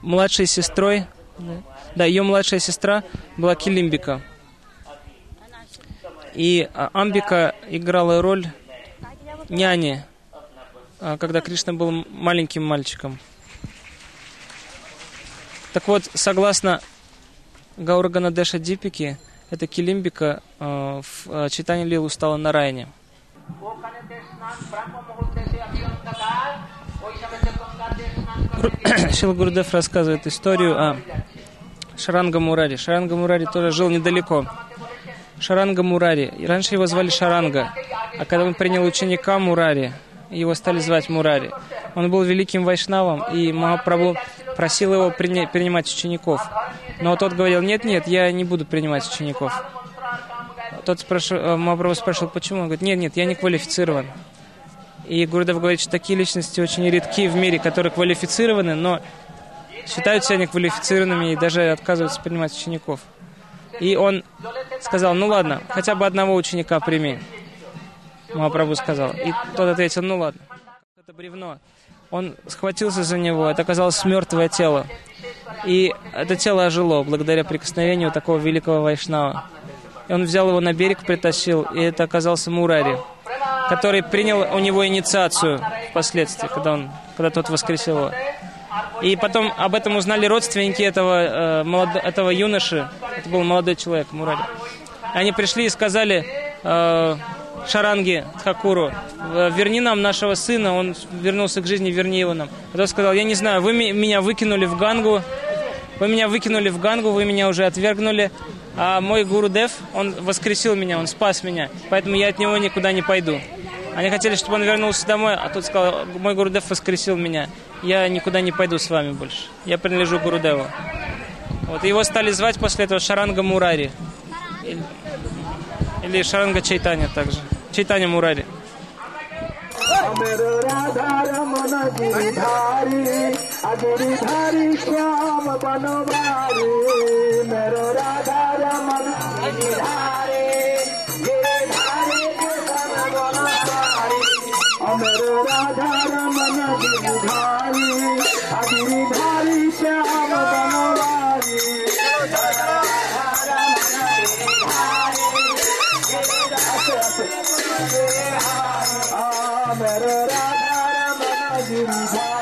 младшей сестрой, да, ее младшая сестра была Килимбика. И а, Амбика играла роль няни, а, когда Кришна был маленьким мальчиком. Так вот, согласно Гаурганадеша Дипики, это Килимбика э, в э, читании Лилу стала на Райне. [COUGHS] Шила Гурдев рассказывает историю о Шаранга Мурари. Шаранга Мурари тоже жил недалеко. Шаранга Мурари. Раньше его звали Шаранга, а когда он принял ученика Мурари, его стали звать Мурари. Он был великим вайшнавом, и Махапрабху просил его приня- принимать учеников. Но тот говорил, нет-нет, я не буду принимать учеников. Тот спрашивал, э, Махапрабху спрашивал, почему? Он говорит, нет-нет, я не квалифицирован. И Гурдев говорит, что такие личности очень редки в мире, которые квалифицированы, но считают себя неквалифицированными и даже отказываются принимать учеников. И он сказал, ну ладно, хотя бы одного ученика прими. Махапрабху сказал. И тот ответил, ну ладно. Это бревно. Он схватился за него, это оказалось мертвое тело. И это тело ожило благодаря прикосновению такого великого вайшнава. И он взял его на берег, притащил, и это оказался Мурари, который принял у него инициацию впоследствии, когда, он, когда тот воскресил его. И потом об этом узнали родственники этого, э, молодо- этого юноши. Это был молодой человек, Мурари. Они пришли и сказали э, Шаранги Тхакуру, «В- верни нам нашего сына, он вернулся к жизни, верни его нам. А тот сказал, я не знаю, вы меня выкинули в Гангу, вы меня выкинули в Гангу, вы меня уже отвергнули, а мой гуру Дев, он воскресил меня, он спас меня, поэтому я от него никуда не пойду. Они хотели, чтобы он вернулся домой, а тот сказал, мой Гурудев воскресил меня, я никуда не пойду с вами больше, я принадлежу Гурудеву. Вот и его стали звать после этого Шаранга Мурари. Или Шаранга Чайтаня также. चैतन्य मुरारी राधा रमन गिरिधारी अगिरिधारी Shyam Rama Rama do it.